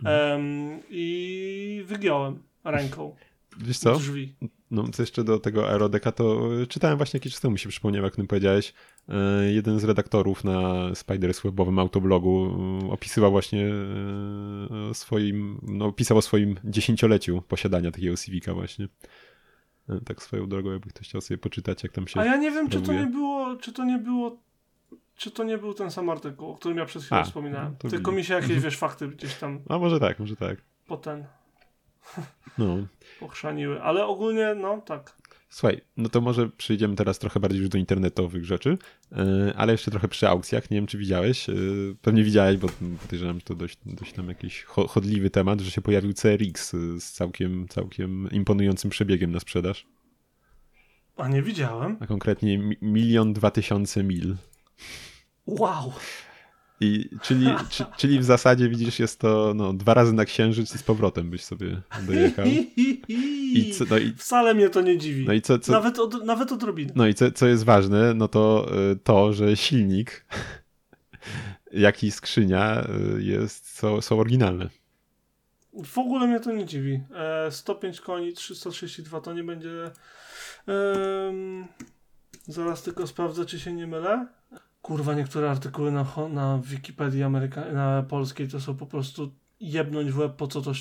[SPEAKER 2] um, i wygiąłem ręką.
[SPEAKER 1] Wiesz co?
[SPEAKER 2] Drzwi.
[SPEAKER 1] No, co jeszcze do tego aerodeka, to czytałem właśnie jakiś czas temu, mi się przypomniał, jak o tym powiedziałeś. E, jeden z redaktorów na Spiders Webowym autoblogu e, opisywał właśnie e, swoim, no, pisał o swoim dziesięcioleciu posiadania takiego Civica właśnie. Tak swoją drogą, jakby ktoś chciał sobie poczytać, jak tam się
[SPEAKER 2] A ja nie wiem, czy to nie było, czy to nie było czy to nie był ten sam artykuł, o którym ja przed chwilą A, wspominałem. No Tylko mi się jakieś, wiesz, fakty gdzieś tam...
[SPEAKER 1] A może tak, może tak.
[SPEAKER 2] Po ten... No. Pochrzaniły, ale ogólnie, no tak.
[SPEAKER 1] Słuchaj, no to może przejdziemy teraz trochę bardziej już do internetowych rzeczy, e, ale jeszcze trochę przy aukcjach. Nie wiem, czy widziałeś. E, pewnie widziałeś, bo podejrzewam, że to dość, dość tam jakiś chodliwy temat, że się pojawił CRX z całkiem, całkiem imponującym przebiegiem na sprzedaż.
[SPEAKER 2] A nie widziałem.
[SPEAKER 1] A konkretnie milion dwa tysiące mil.
[SPEAKER 2] Wow!
[SPEAKER 1] I, czyli, czy, czyli w zasadzie widzisz, jest to no, dwa razy na księżyc i z powrotem byś sobie dojechał.
[SPEAKER 2] I co, no i, Wcale mnie to nie dziwi. No i co, co, nawet, od, nawet odrobinę.
[SPEAKER 1] No i co, co jest ważne, no to y, to, że silnik, jak i skrzynia y, jest, są, są oryginalne.
[SPEAKER 2] W ogóle mnie to nie dziwi. 105 e, koni, 332 to nie będzie. zaraz tylko sprawdzę, czy się nie mylę. Kurwa, niektóre artykuły na, na Wikipedii Ameryka na polskiej to są po prostu jebnąć w łeb, po co, to,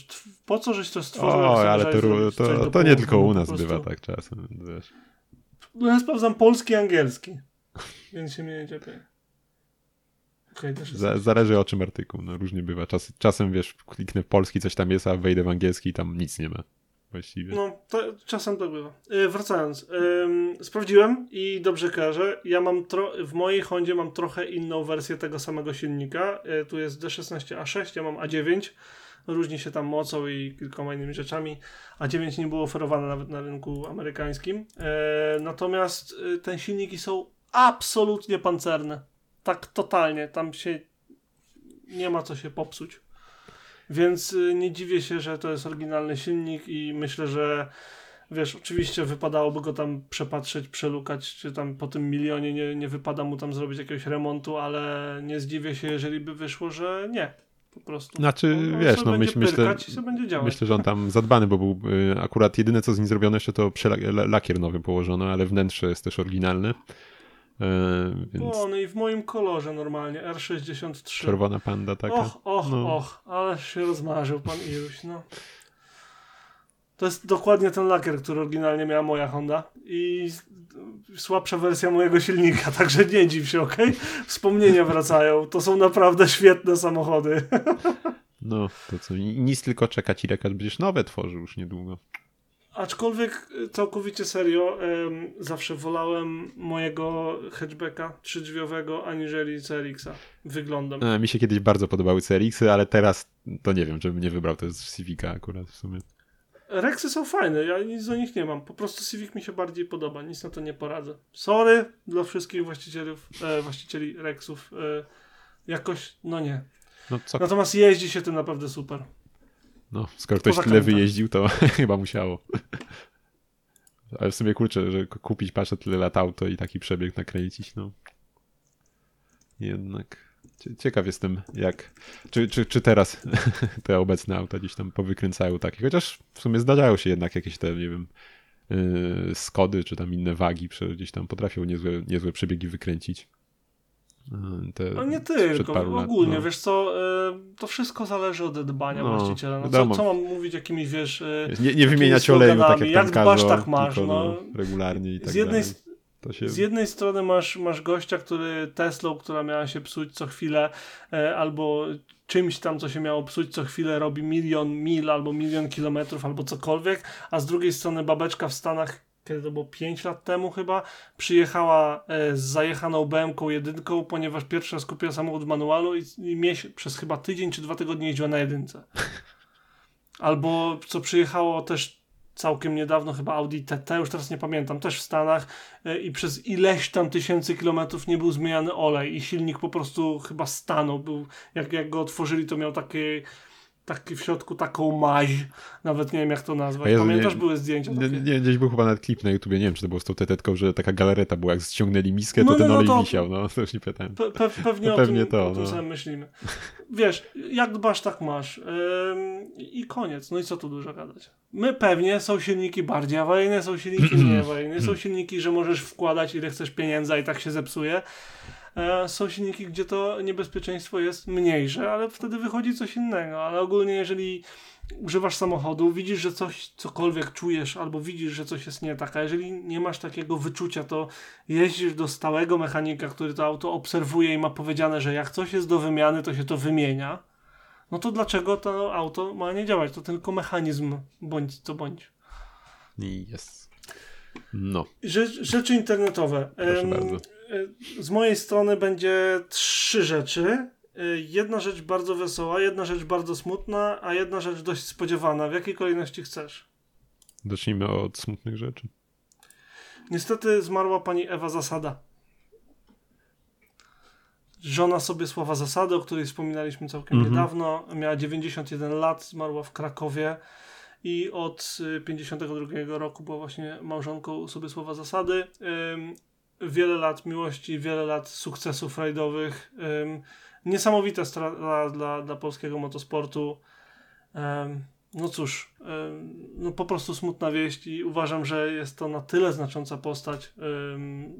[SPEAKER 2] po co żeś to stworzył.
[SPEAKER 1] O, ale to, to, to nie tylko u nas bywa tak czasem, wiesz.
[SPEAKER 2] No ja sprawdzam polski i angielski, więc się mnie nie czepię.
[SPEAKER 1] Okay, Za, zależy o czym artykuł, no różnie bywa. Czas, czasem, wiesz, kliknę w polski, coś tam jest, a wejdę w angielski i tam nic nie ma właściwie.
[SPEAKER 2] No, to, czasem tak bywa. Yy, wracając, sprawdziłem i dobrze kojarzę. Ja mam w mojej Hondzie mam trochę inną wersję tego samego silnika. Yy, tu jest D16A6, ja mam A9. Różni się tam mocą i kilkoma innymi rzeczami. A9 nie było oferowane nawet na rynku amerykańskim. E, natomiast e, te silniki są absolutnie pancerne. Tak totalnie. Tam się nie ma co się popsuć. Więc y, nie dziwię się, że to jest oryginalny silnik i myślę, że wiesz, oczywiście wypadałoby go tam przepatrzeć, przelukać, czy tam po tym milionie nie, nie wypada mu tam zrobić jakiegoś remontu, ale nie zdziwię się, jeżeli by wyszło, że nie. Po prostu.
[SPEAKER 1] Znaczy, on, wiesz, no myśl, myślę, myślę, że on tam zadbany, bo był y, akurat jedyne, co z nim zrobione, jeszcze to lakier nowy położono, ale wnętrze jest też oryginalne.
[SPEAKER 2] E, więc... O, no i w moim kolorze normalnie, R63.
[SPEAKER 1] Czerwona panda taka.
[SPEAKER 2] Och, och, no. och, ale się rozmarzył pan Iruś, no. To jest dokładnie ten lakier, który oryginalnie miała moja Honda i słabsza wersja mojego silnika, także nie dziw się, ok? Wspomnienia wracają, to są naprawdę świetne samochody.
[SPEAKER 1] No, to co, nic tylko czekać ile będziesz nowe tworzył już niedługo.
[SPEAKER 2] Aczkolwiek y, całkowicie serio, zawsze wolałem mojego hatchbacka trzydrzwiowego aniżeli CRX-a wyglądem.
[SPEAKER 1] A, mi się kiedyś bardzo podobały CRX-y, ale teraz to nie wiem, żebym nie wybrał, to jest Civica akurat w sumie.
[SPEAKER 2] Rexy są fajne, ja nic do nich nie mam. Po prostu Civic mi się bardziej podoba, nic na to nie poradzę. Sorry dla wszystkich właścicielów, e, właścicieli Rexów. E, jakoś, no nie. No Natomiast jeździ się tym naprawdę super.
[SPEAKER 1] No, skoro ktoś tyle wyjeździł, to chyba musiało. Ale w sumie kurczę, że kupić patrzę tyle lat auto i taki przebieg nakręcić, no. Jednak ciekaw jestem, jak. Czy, czy, czy teraz te obecne auta gdzieś tam powykręcają takie. Chociaż w sumie zdarzają się jednak jakieś te, nie wiem, yy, Skody czy tam inne wagi, gdzieś tam potrafią niezłe, niezłe przebiegi wykręcić.
[SPEAKER 2] Te no nie tylko, ogólnie, no. wiesz co, e, to wszystko zależy od dbania no, właściciela. No, co, co mam mówić jakimiś, wiesz... E,
[SPEAKER 1] nie, nie wymieniać oleju, tak jak,
[SPEAKER 2] jak dbasz, tak masz. No. no.
[SPEAKER 1] Regularnie i tak
[SPEAKER 2] z jednej, się... Z jednej strony masz, masz gościa, który Teslą, która miała się psuć co chwilę, e, albo czymś tam, co się miało psuć co chwilę, robi milion mil, albo milion kilometrów, albo cokolwiek, a z drugiej strony babeczka w Stanach kiedy to było 5 lat temu chyba, przyjechała e, z zajechaną BM-ką jedynką, ponieważ pierwszy raz kupiła samochód w manualu i, i przez chyba tydzień czy dwa tygodnie jeździła na jedynce. Albo co przyjechało też całkiem niedawno, chyba Audi TT, już teraz nie pamiętam, też w Stanach e, i przez ileś tam tysięcy kilometrów nie był zmieniany olej i silnik po prostu chyba stanął. Był, jak, jak go otworzyli, to miał takie taki w środku taką maź, nawet nie wiem jak to nazwać. Jezu, Pamiętasz, nie, były zdjęcia
[SPEAKER 1] nie, nie, gdzieś był chyba nawet klip na YouTubie, nie wiem czy to było z tą tetetką, że taka galereta była, jak ściągnęli miskę, to no, ten no, olej to, wisiał, no to już nie pytałem.
[SPEAKER 2] Pe, pe, pewnie no, pewnie tym, to, o tym no. myślimy. Wiesz, jak dbasz, tak masz. Ym, I koniec, no i co tu dużo gadać. My pewnie są silniki bardziej awaryjne, są silniki mniej awaryjne, są silniki, że możesz wkładać ile chcesz pieniędzy i tak się zepsuje. E, są silniki, gdzie to niebezpieczeństwo jest mniejsze, ale wtedy wychodzi coś innego. Ale ogólnie, jeżeli używasz samochodu, widzisz, że coś, cokolwiek czujesz, albo widzisz, że coś jest nie tak, a jeżeli nie masz takiego wyczucia, to jeździsz do stałego mechanika, który to auto obserwuje i ma powiedziane, że jak coś jest do wymiany, to się to wymienia. No to dlaczego to auto ma nie działać? To tylko mechanizm, bądź co bądź.
[SPEAKER 1] Jest. No.
[SPEAKER 2] Rzeczy internetowe.
[SPEAKER 1] Proszę bardzo.
[SPEAKER 2] Z mojej strony będzie trzy rzeczy. Jedna rzecz bardzo wesoła, jedna rzecz bardzo smutna, a jedna rzecz dość spodziewana. W jakiej kolejności chcesz?
[SPEAKER 1] Zacznijmy od smutnych rzeczy.
[SPEAKER 2] Niestety zmarła pani Ewa Zasada. Żona sobie Sława Zasady, o której wspominaliśmy całkiem mm -hmm. niedawno. Miała 91 lat, zmarła w Krakowie i od 52 roku była właśnie małżonką sobie Sława Zasady wiele lat miłości, wiele lat sukcesów rajdowych. Um, niesamowita strata dla, dla polskiego motosportu. Um, no cóż, um, no po prostu smutna wieść i uważam, że jest to na tyle znacząca postać,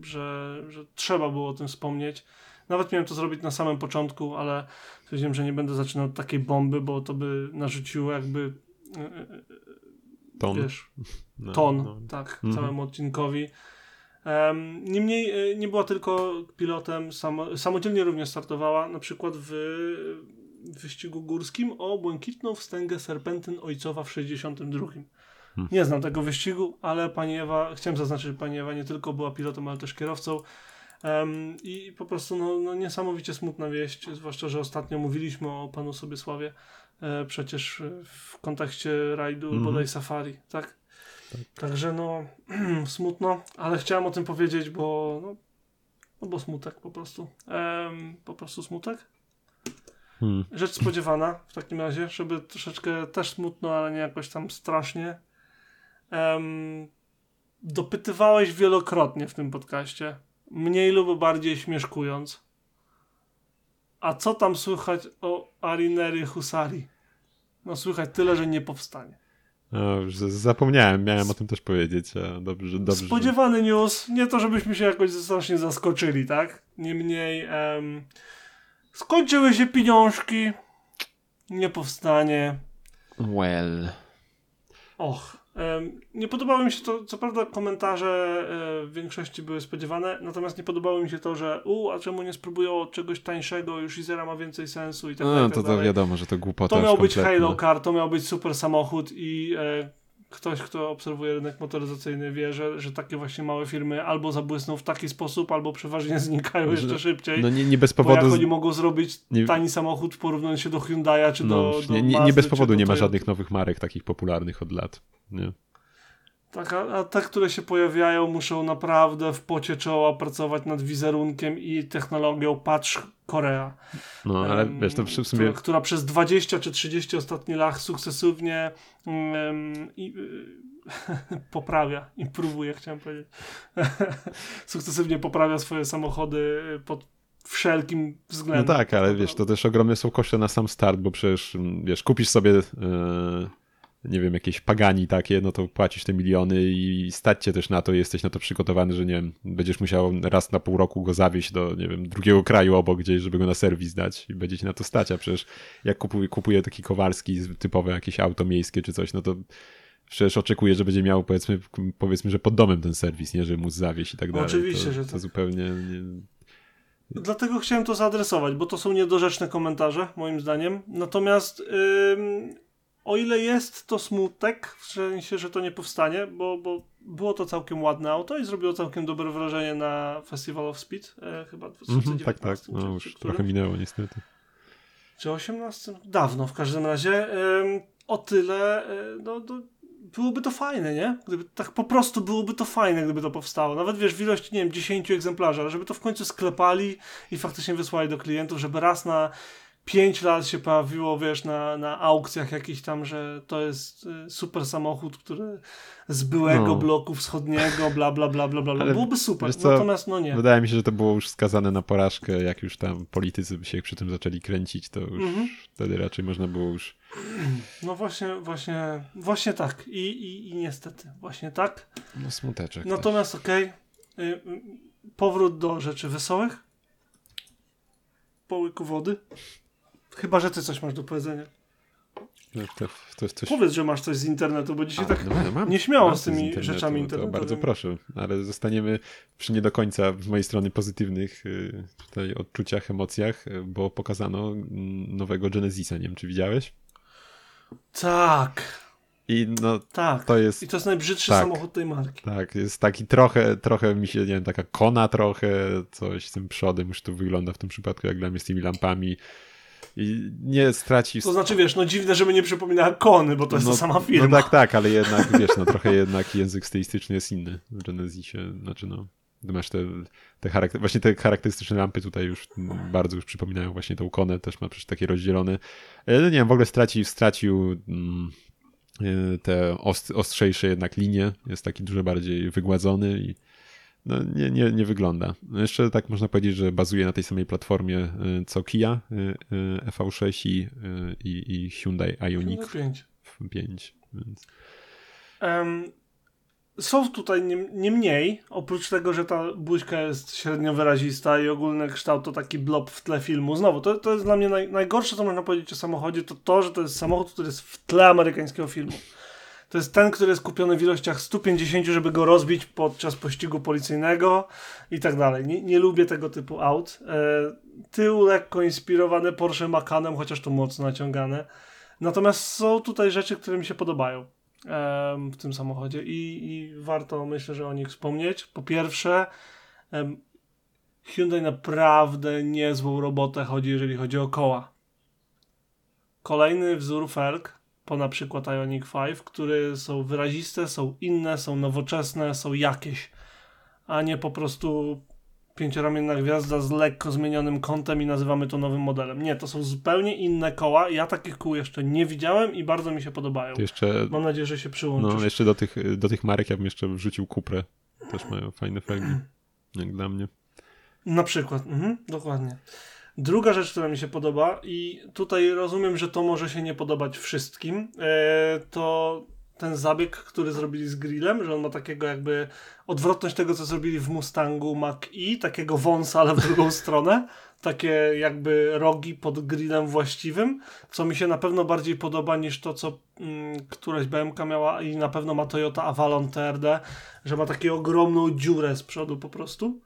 [SPEAKER 2] że, że trzeba było o tym wspomnieć. Nawet miałem to zrobić na samym początku, ale stwierdziłem, że nie będę zaczynał od takiej bomby, bo to by narzuciło jakby e, e,
[SPEAKER 1] ton,
[SPEAKER 2] wiesz, no, ton no. tak, mhm. całemu odcinkowi. Niemniej e, nie była tylko pilotem, samo, samodzielnie również startowała, na przykład w, wyścigu górskim o błękitną wstęgę Serpentyn Ojcowa w 62. Hmm. Nie znam tego wyścigu, ale pani Ewa, chciałem zaznaczyć, że pani Ewa nie tylko była pilotem, ale też kierowcą. Um, I po prostu no, no, niesamowicie smutna wieść, zwłaszcza, że ostatnio mówiliśmy o panu Sobiesławie, e, przecież w kontekście rajdu mm bodaj Safari, tak? Tak. Także no, smutno, ale chciałem o tym powiedzieć, bo no, no bo smutek po prostu. Ehm, po prostu smutek. Hmm. Rzecz spodziewana w takim razie, żeby troszeczkę też smutno, ale nie jakoś tam strasznie. Um, dopytywałeś wielokrotnie w tym podcaście, mniej lub bardziej śmieszkując. A co tam słychać o Arinery Husari? No słychać tyle, że nie powstanie.
[SPEAKER 1] No, zapomniałem, miałem o tym też powiedzieć. Dobrze, dobrze.
[SPEAKER 2] Spodziewany news, nie to żebyśmy się jakoś strasznie zaskoczyli, tak? Niemniej um, skończyły się pieniążki, nie powstanie.
[SPEAKER 1] Well.
[SPEAKER 2] Och, nie podobało mi się to, co prawda komentarze e, w większości były spodziewane, natomiast nie podobało mi się to, że u, a czemu nie spróbują czegoś tańszego, już Izera ma więcej sensu i tak
[SPEAKER 1] dalej. No, tak to, to wiadomo, że to głupota
[SPEAKER 2] To miał być Halo Car, to miał być super samochód i e, ktoś, kto obserwuje rynek motoryzacyjny wie, że, że takie właśnie małe firmy albo zabłysną w taki sposób, albo przeważnie znikają jeszcze szybciej.
[SPEAKER 1] No nie, nie bez powodu. Bo
[SPEAKER 2] jak oni mogą zrobić nie... tani samochód porównując się do Hyundai'a czy no, do, do
[SPEAKER 1] nie, nie, nie bez powodu nie ma żadnych nowych marek takich popularnych od lat. Nie?
[SPEAKER 2] Tak, a, te, które się pojawiają, muszą naprawdę w pocie czoła pracować nad wizerunkiem i technologią Patrz Korea.
[SPEAKER 1] No, ale um, wiesz, to w sumie...
[SPEAKER 2] Która, która, przez 20 czy 30 ostatnich lat sukcesywnie um, i, poprawia, improwuje, chciałem powiedzieć. sukcesywnie poprawia swoje samochody pod wszelkim względem.
[SPEAKER 1] No tak, ale wiesz, to też ogromne są koszty na sam start, bo przecież, wiesz, kupisz sobie... Nie wiem, jakieś pagani takie, no to płacisz te miliony i stać cię też na to, jesteś na to przygotowany, że nie wiem, będziesz musiał raz na pół roku go zawieźć do, nie wiem, drugiego kraju obok gdzieś, żeby go na serwis dać i będzie ci na to stać, a przecież jak kupuje, kupuje taki Kowalski typowe jakieś auto miejskie czy coś, no to przecież oczekuje, że będzie miał powiedzmy, powiedzmy, że pod domem ten serwis, nie, że mu zawieść i tak dalej.
[SPEAKER 2] Oczywiście,
[SPEAKER 1] to,
[SPEAKER 2] że to
[SPEAKER 1] tak. zupełnie... Nie...
[SPEAKER 2] Dlatego chciałem to zaadresować, bo to są niedorzeczne komentarze, moim zdaniem. Natomiast yy, o ile jest to smutek, w sensie, że to nie powstanie, bo, bo było to całkiem ładne auto i zrobiło całkiem dobre wrażenie na Festival of Speed, e, chyba 2019. Mm -hmm,
[SPEAKER 1] tak, tak, no, już trochę minęło niestety.
[SPEAKER 2] Czy 18? Dawno w każdym razie. E, o tyle e, no, no, byłoby to fajne, nie? Gdyby tak po prostu byłoby to fajne, gdyby to powstało. Nawet wiesz, w ilości, nie wiem, 10 egzemplarzy, ale żeby to w końcu sklepali i faktycznie wysłali do klientów, żeby raz na 5 lat się pojawiło, wiesz, na, na aukcjach jakiś tam, że to jest y, super samochód, który z byłego no. bloku wschodniego, bla, bla, bla, bla, bla. Byłoby super, co, natomiast no nie.
[SPEAKER 1] Wydaje mi się, że to było już skazane na porażkę, jak już tam politycy by się przy tym zaczęli kręcić, to już mhm. wtedy raczej można było już...
[SPEAKER 2] No właśnie, właśnie, właśnie tak I, i, i niestety, właśnie tak.
[SPEAKER 1] No smuteczek.
[SPEAKER 2] Natomiast okej, okay. powrót do rzeczy wesołych. Po łyku wody. Chyba, że ty coś masz do powiedzenia.
[SPEAKER 1] No, to, to coś...
[SPEAKER 2] Powiedz, że masz coś z internetu, bo dzisiaj A, tak no, mam, nieśmiało mam z tymi z internetu, rzeczami internetowymi.
[SPEAKER 1] bardzo proszę, ale zostaniemy przy nie do końca z mojej strony pozytywnych y, tutaj odczuciach, emocjach, y, bo pokazano mm, nowego Genesisa, nie wiem czy widziałeś?
[SPEAKER 2] Tak.
[SPEAKER 1] I no,
[SPEAKER 2] tak.
[SPEAKER 1] to jest...
[SPEAKER 2] I to jest najbrzydszy tak, samochód tej marki.
[SPEAKER 1] Tak, jest taki trochę, trochę mi się, nie wiem, taka kona trochę, coś z tym przodem, już to wygląda w tym przypadku jak dla mnie z tymi lampami i nie straci...
[SPEAKER 2] To znaczy, wiesz, no dziwne, żeby nie przypominała Kony, bo to jest
[SPEAKER 1] no,
[SPEAKER 2] ta sama firma.
[SPEAKER 1] No tak, tak, ale jednak, wiesz, no trochę jednak język stylistyczny jest inny w Genesisie, znaczy no... Masz te, te charakter... właśnie te charakterystyczne lampy tutaj już bardzo już przypominają właśnie tą konę, też ma przecież takie rozdzielone. No nie wiem, w ogóle stracił, stracił mm, e, te ostrzejsze jednak linie, jest taki dużo bardziej wygładzony i no, nie, nie, nie wygląda. No, jeszcze tak można powiedzieć, że bazuje na tej samej platformie y, co Kia y, y, EV6 i, i, i Hyundai Ioniq
[SPEAKER 2] 5.
[SPEAKER 1] 5 więc.
[SPEAKER 2] Um, są tutaj nie, nie, mniej, oprócz tego, że ta buźka jest średnio wyrazista i ogólny kształt to taki blob w tle filmu. Znowu, to, to jest dla mnie naj, najgorsze, co można powiedzieć o samochodzie, to to, że to jest samochód, który jest w tle amerykańskiego filmu. To jest ten, który jest kupiony w ilościach 150, żeby go rozbić podczas pościgu policyjnego i tak dalej. Nie, nie lubię tego typu aut. E, tył lekko inspirowany Porsche Macanem, chociaż to mocno naciągane. Natomiast są tutaj rzeczy, które mi się podobają e, w tym samochodzie i, i warto myślę, że o nich wspomnieć. Po pierwsze, e, Hyundai naprawdę niezłą robotę chodzi, jeżeli chodzi o koła. Kolejny wzór felg po na przykład Ioniq 5, które są wyraziste, są inne, są nowoczesne, są jakieś, a nie po prostu pięcioramienna gwiazda z lekko zmienionym kątem i nazywamy to nowym modelem. Nie, to są zupełnie inne koła. Ja takich kół jeszcze nie widziałem i bardzo mi się podobają.
[SPEAKER 1] Jeszcze,
[SPEAKER 2] Mam nadzieję, że się przyłączysz.
[SPEAKER 1] No, jeszcze do tych, do tych marek ja bym jeszcze wrzucił Kuprę. Też mają fajne felgi, jak dla mnie.
[SPEAKER 2] Na przykład, mhm, dokładnie. Druga rzecz, która mi się podoba, i tutaj rozumiem, że to może się nie podobać wszystkim, e, to ten zabieg, który zrobili z grillem, że on ma takiego jakby odwrotność tego, co zrobili w Mustangu Mach-E, takiego wąsa, ale w drugą stronę, takie jakby rogi pod grillem właściwym, co mi się na pewno bardziej podoba niż to, co mm, któraś BMK miała i na pewno ma Toyota Avalon TRD, że ma taką ogromną dziurę z przodu po prostu.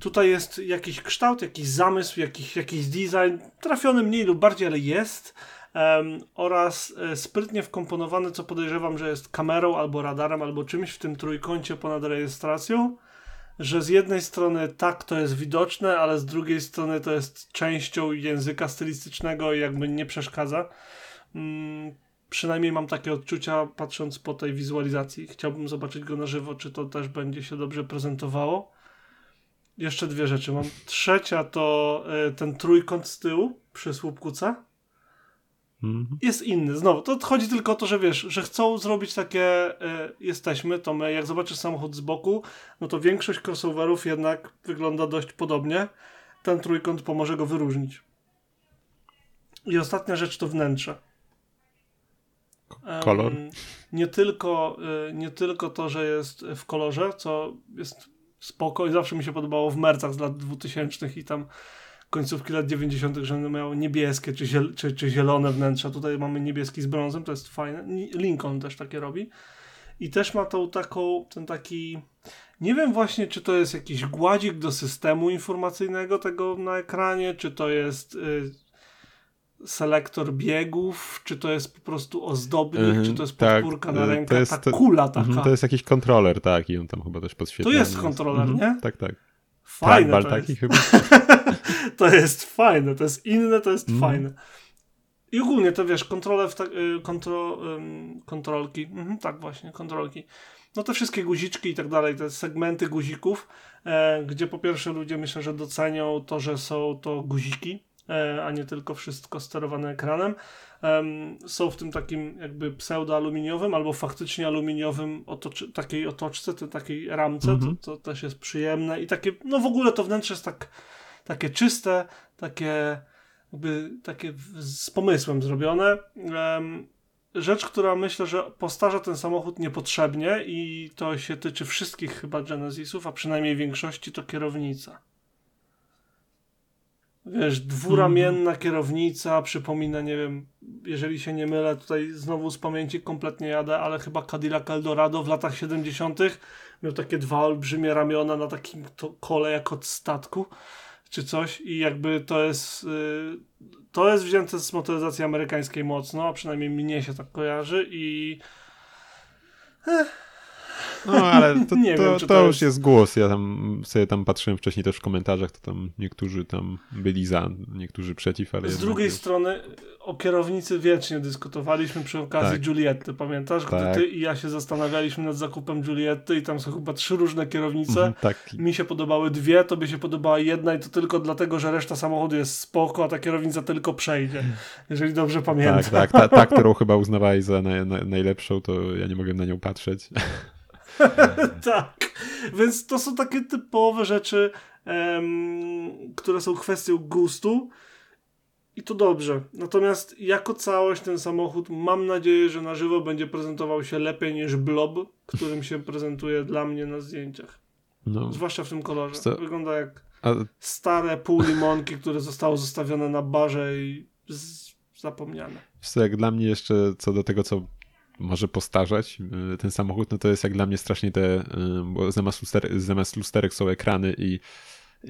[SPEAKER 2] Tutaj jest jakiś kształt, jakiś zamysł, jakiś, jakiś design, trafiony mniej lub bardziej, ale jest. Um, oraz e, sprytnie wkomponowany, co podejrzewam, że jest kamerą albo radarem, albo czymś w tym trójkącie ponad rejestracją, że z jednej strony tak to jest widoczne, ale z drugiej strony to jest częścią języka stylistycznego i jakby nie przeszkadza. Um, przynajmniej mam takie odczucia, patrząc po tej wizualizacji. Chciałbym zobaczyć go na żywo, czy to też będzie się dobrze prezentowało jeszcze dwie rzeczy mam. Trzecia to y, ten trójkąt z tyłu przy słupku C. Mhm. Jest inny. Znowu, to chodzi tylko o to, że wiesz, że chcą zrobić takie y, jesteśmy, to my, jak zobaczysz samochód z boku, no to większość crossoverów jednak wygląda dość podobnie. Ten trójkąt pomoże go wyróżnić. I ostatnia rzecz to wnętrze.
[SPEAKER 1] Kolor?
[SPEAKER 2] Um, nie, tylko, y, nie tylko to, że jest w kolorze, co jest spoko i zawsze mi się podobało w mercach z lat 2000 i tam końcówki lat 90., że one miały niebieskie czy, ziel czy, czy zielone wnętrza. Tutaj mamy niebieski z brązem, to jest fajne. Lincoln też takie robi. I też ma tą taką, ten taki. Nie wiem właśnie, czy to jest jakiś gładzik do systemu informacyjnego tego na ekranie, czy to jest y, selektor biegów, czy to jest po prostu ozdobnik, mm, czy to jest tak, podpórka tak, na rękę, to jest, ta kula taka.
[SPEAKER 1] Mhm, to jest jakiś kontroler, tak, i on tam chyba też podświetla.
[SPEAKER 2] To jest kontroler, mm, nie?
[SPEAKER 1] Tak, tak.
[SPEAKER 2] Fajne
[SPEAKER 1] Trackball taki chyba.
[SPEAKER 2] to jest fajne, to jest inne, to jest mm. fajne. I ogólnie to wiesz, kontrole, w ta, y, kontro, kontrolki, mhm, tak właśnie, kontrolki. No te wszystkie guziczki i tak dalej, te segmenty guzików, e, gdzie po pierwsze ludzie myślę, że docenią to, że są to guziki, a nie tylko wszystko sterowane ekranem. są w tym takim jakby pseudo-aluminiowym albo faktycznie aluminiowym otoczy, takiej otoczce, tej takiej ramce, mhm. to, to też jest przyjemne i takie, no w ogóle to wnętrze jest tak, takie czyste, takie jakby takie z pomysłem zrobione. Rzecz, która myślę, że postarza ten samochód niepotrzebnie i to się tyczy wszystkich chyba Genesisów, a przynajmniej większości, to kierownica. Wiesz, dwuramienna mm. kierownica przypomina, nie wiem, jeżeli się nie mylę, tutaj znowu z pamięci kompletnie jadę, ale chyba Cadillac Eldorado w latach 70. miał takie dwa olbrzymie ramiona na takim kole jak od statku czy coś i jakby to jest y, to jest wzięte z motoryzacji amerykańskiej mocno, a przynajmniej mnie się tak kojarzy i
[SPEAKER 1] eh, no, ale to, nie to, wiem, to, to już jest... głos. Ja tam sobie tam patrzyłem wcześniej też w komentarzach, to tam niektórzy tam byli za, niektórzy przeciw, ale...
[SPEAKER 2] Z drugiej jest... strony o kierownicy wiecznie dyskutowaliśmy przy okazji tak. Julietty, pamiętasz? Tak. Gdy ty i ja się zastanawialiśmy nad zakupem Julietty i tam są chyba trzy różne kierownice. Mhm, tak. Mi się podobały dwie, tobie się podobała jedna i to tylko dlatego, że reszta samochodu jest spoko, a ta kierownica tylko przejdzie, jeżeli dobrze pamiętam.
[SPEAKER 1] Tak, tak. Ta, ta którą chyba uznawałeś za najlepszą, to ja nie mogę na nią patrzeć.
[SPEAKER 2] tak. Więc to są takie typowe rzeczy, um, które są kwestią gustu. I to dobrze. Natomiast jako całość ten samochód mam nadzieję, że na żywo będzie prezentował się lepiej niż blob, którym się prezentuje dla mnie na zdjęciach. No. Zwłaszcza w tym kolorze. Co? Wygląda jak A... stare pół limonki, które zostało zostawione na barze i z... zapomniane.
[SPEAKER 1] Co, jak dla mnie jeszcze co do tego, co może postarzać y, ten samochód, no to jest jak dla mnie strasznie te, y, bo zamiast, luster, zamiast lusterek są ekrany i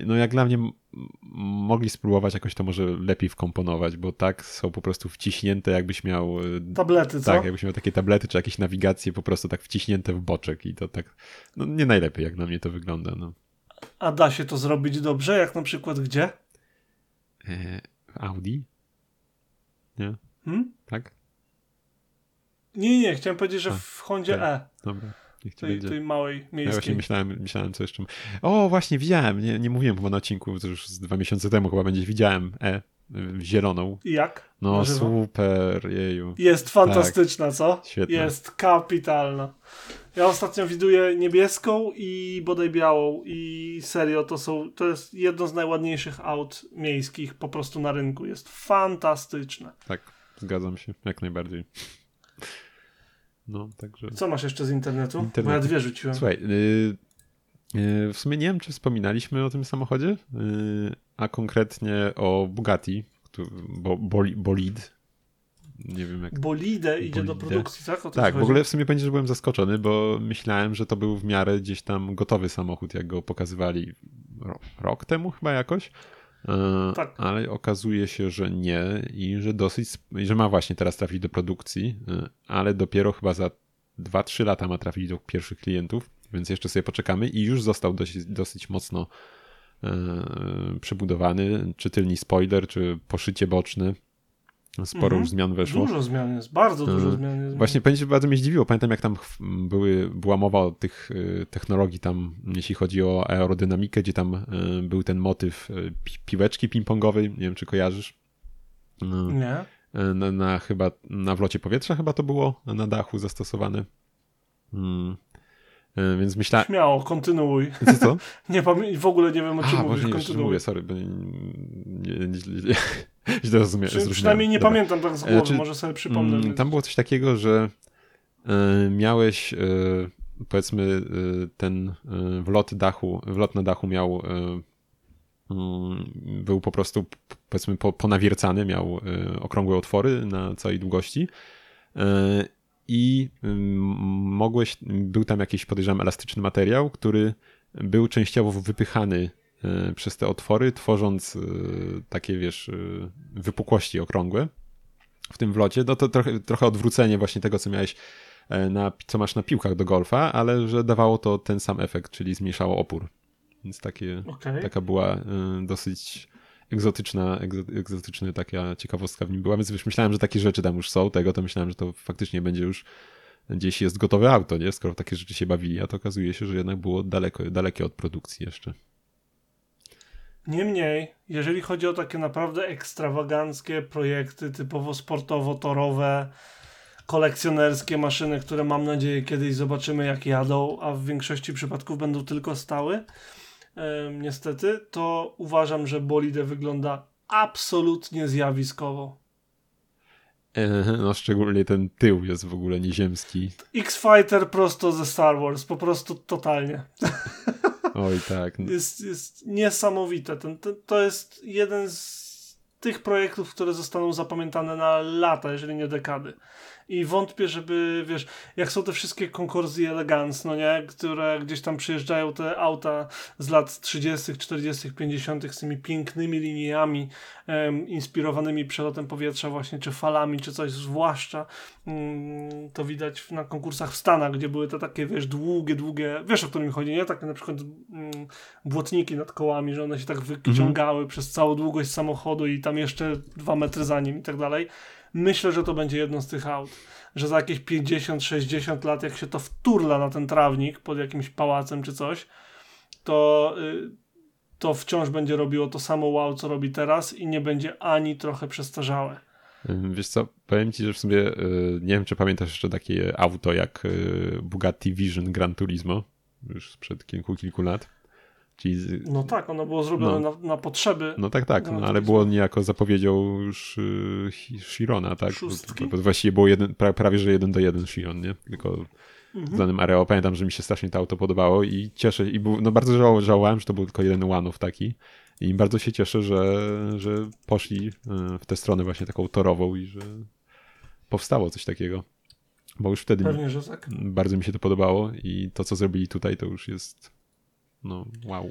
[SPEAKER 1] no jak dla mnie mogli spróbować jakoś to może lepiej wkomponować, bo tak są po prostu wciśnięte jakbyś miał... Y,
[SPEAKER 2] tablety, co?
[SPEAKER 1] Tak, jakbyś miał takie tablety czy jakieś nawigacje po prostu tak wciśnięte w boczek i to tak, no nie najlepiej jak na mnie to wygląda, no.
[SPEAKER 2] A da się to zrobić dobrze, jak na przykład gdzie?
[SPEAKER 1] E, Audi? Nie? Hmm? Tak?
[SPEAKER 2] Nie, nie, chciałem powiedzieć, że w Hondzie okay. E.
[SPEAKER 1] Dobra.
[SPEAKER 2] Niech tej, tej małej miejskiej. Ja
[SPEAKER 1] właśnie myślałem, myślałem co jeszcze. O, właśnie widziałem, nie, nie mówiłem chyba na odcinku, to już z dwa miesiące temu chyba będzie, widziałem E, zieloną.
[SPEAKER 2] I jak?
[SPEAKER 1] No super, jeju.
[SPEAKER 2] Jest fantastyczna, tak. co? Świetna. Jest kapitalna. Ja ostatnio widuję niebieską i bodaj białą i serio to są, to jest jedno z najładniejszych aut miejskich po prostu na rynku. Jest fantastyczne.
[SPEAKER 1] Tak, zgadzam się, jak najbardziej. No, także...
[SPEAKER 2] Co masz jeszcze z internetu? Internet. Bo ja dwie rzuciłem.
[SPEAKER 1] Słuchaj, yy, yy, w sumie nie wiem, czy wspominaliśmy o tym samochodzie, yy, a konkretnie o Bugatti, bo, Bolid. Nie wiem jak.
[SPEAKER 2] Bolide idzie do produkcji, tak?
[SPEAKER 1] tak, w ogóle w sumie będzie, że byłem zaskoczony, bo myślałem, że to był w miarę gdzieś tam gotowy samochód, jak go pokazywali rok temu chyba jakoś. E, tak. Ale okazuje się, że nie i że dosyć, że ma właśnie teraz trafić do produkcji, e, ale dopiero chyba za 2-3 lata ma trafić do pierwszych klientów, więc jeszcze sobie poczekamy i już został dosyć, dosyć mocno e, przebudowany, czy tylny spoiler, czy poszycie boczne. Sporo mhm. już zmian weszło.
[SPEAKER 2] Dużo zmian jest, bardzo dużo mhm. zmian jest.
[SPEAKER 1] Właśnie bardzo mnie zdziwiło. Pamiętam, jak tam były, była mowa o tych y, technologii tam, jeśli chodzi o aerodynamikę, gdzie tam y, był ten motyw y, piłeczki ping-pongowej. Nie wiem, czy kojarzysz?
[SPEAKER 2] Nie.
[SPEAKER 1] Na, na, chyba na wlocie powietrza chyba to było na dachu zastosowane. Hmm. Więc myślałem.
[SPEAKER 2] Śmiało, kontynuuj.
[SPEAKER 1] Co? co?
[SPEAKER 2] nie w ogóle nie wiem o czym A, mówisz.
[SPEAKER 1] Kontynuuj. Mówię, sorry, nie, nie, nie, źle rozumiem.
[SPEAKER 2] Przy, przynajmniej nie Dobra. pamiętam tak z głowy, znaczy, może sobie przypomnę.
[SPEAKER 1] Mm, tam było coś takiego, że y, miałeś y, powiedzmy y, ten wlot dachu, wlot na dachu miał mm, był po prostu powiedzmy po, ponawiercany, miał okrągłe otwory na całej długości i mogłeś, był tam jakiś podejrzewam elastyczny materiał, który był częściowo wypychany przez te otwory, tworząc e, takie, wiesz, e, wypukłości okrągłe w tym wlocie. No to trochę, trochę odwrócenie właśnie tego, co miałeś na, co masz na piłkach do golfa, ale że dawało to ten sam efekt, czyli zmniejszało opór. Więc takie, okay. taka była dosyć egzotyczna, egzotyczna taka ciekawostka w nim była, więc już myślałem, że takie rzeczy tam już są, tego to myślałem, że to faktycznie będzie już gdzieś jest gotowe auto, nie? Skoro takie rzeczy się bawili, a to okazuje się, że jednak było daleko, dalekie od produkcji jeszcze.
[SPEAKER 2] Niemniej, jeżeli chodzi o takie naprawdę ekstrawaganckie projekty typowo sportowo-torowe, kolekcjonerskie maszyny, które mam nadzieję kiedyś zobaczymy jak jadą, a w większości przypadków będą tylko stały, niestety, to uważam, że bolide wygląda absolutnie zjawiskowo.
[SPEAKER 1] No szczególnie ten tył jest w ogóle nieziemski.
[SPEAKER 2] X-Fighter prosto ze Star Wars, po prostu totalnie.
[SPEAKER 1] Oj tak.
[SPEAKER 2] Jest, jest niesamowite. Ten, ten, to jest jeden z tych projektów, które zostaną zapamiętane na lata, jeżeli nie dekady i wątpię, żeby, wiesz, jak są te wszystkie Concorsi Elegance, no nie, które gdzieś tam przyjeżdżają te auta z lat 30., 40., 50. z tymi pięknymi liniami um, inspirowanymi przelotem powietrza właśnie, czy falami, czy coś, zwłaszcza um, to widać na konkursach w Stanach, gdzie były te takie, wiesz, długie, długie, wiesz o którym chodzi, nie? Takie na przykład um, błotniki nad kołami, że one się tak wyciągały mm -hmm. przez całą długość samochodu i tam jeszcze dwa metry za nim i tak dalej Myślę, że to będzie jedno z tych aut, że za jakieś 50-60 lat, jak się to wturla na ten trawnik pod jakimś pałacem czy coś, to, y, to wciąż będzie robiło to samo wow, co robi teraz i nie będzie ani trochę przestarzałe.
[SPEAKER 1] Wiesz co, powiem ci, że w sumie y, nie wiem, czy pamiętasz jeszcze takie auto jak y, Bugatti Vision Gran Turismo, już sprzed kilku, kilku lat.
[SPEAKER 2] Czyli... No tak, ono było zrobione no. na, na, potrzeby.
[SPEAKER 1] No tak, tak, no, ale było niejako zapowiedzią już y, Shirona, tak?
[SPEAKER 2] Szóstki?
[SPEAKER 1] Bo, bo właściwie było jeden, prawie, że jeden do jeden Shiron, nie? Tylko mhm. w danym Areo. Pamiętam, że mi się strasznie to auto podobało i cieszę i był, no bardzo żał, żałowałem, że to był tylko jeden One'ów taki i bardzo się cieszę, że, że poszli y, w tę stronę właśnie taką torową i że powstało coś takiego. Bo już wtedy
[SPEAKER 2] Pewnie, tak.
[SPEAKER 1] bardzo mi się to podobało i to, co zrobili tutaj, to już jest no, wow.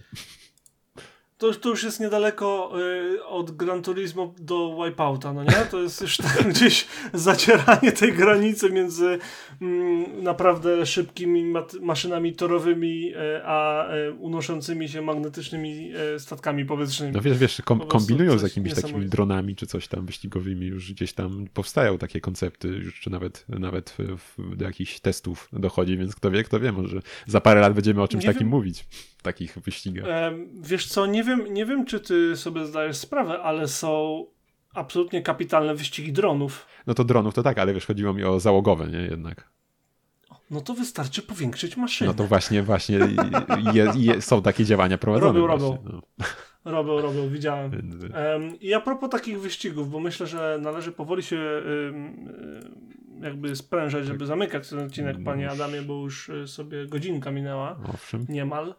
[SPEAKER 2] To, to już jest niedaleko y, od Gran Turismo do Wipeouta, no nie? To jest już tam gdzieś zacieranie tej granicy między mm, naprawdę szybkimi maszynami torowymi, y, a y, unoszącymi się magnetycznymi e, statkami powietrznymi.
[SPEAKER 1] No wiesz, wiesz kom kombinują z jakimiś takimi dronami czy coś tam wyścigowymi, już gdzieś tam powstają takie koncepty, już czy nawet, nawet w, do jakichś testów dochodzi, więc kto wie, kto wie, może za parę lat będziemy o czymś nie takim wiem. mówić takich wyścigach.
[SPEAKER 2] wiesz co, nie wiem, nie wiem, czy ty sobie zdajesz sprawę, ale są absolutnie kapitalne wyścigi dronów.
[SPEAKER 1] No to dronów to tak, ale wiesz, chodziło mi o załogowe, nie? Jednak.
[SPEAKER 2] No to wystarczy powiększyć maszynę.
[SPEAKER 1] No to właśnie, właśnie je, je, są takie działania prowadzone.
[SPEAKER 2] Robią, robią. No. Robią, robią, widziałem. Um, I a propos takich wyścigów, bo myślę, że należy powoli się um, jakby sprężać, żeby zamykać ten odcinek, no panie Adamie, bo już y, sobie godzinka minęła.
[SPEAKER 1] Owszem.
[SPEAKER 2] Niemal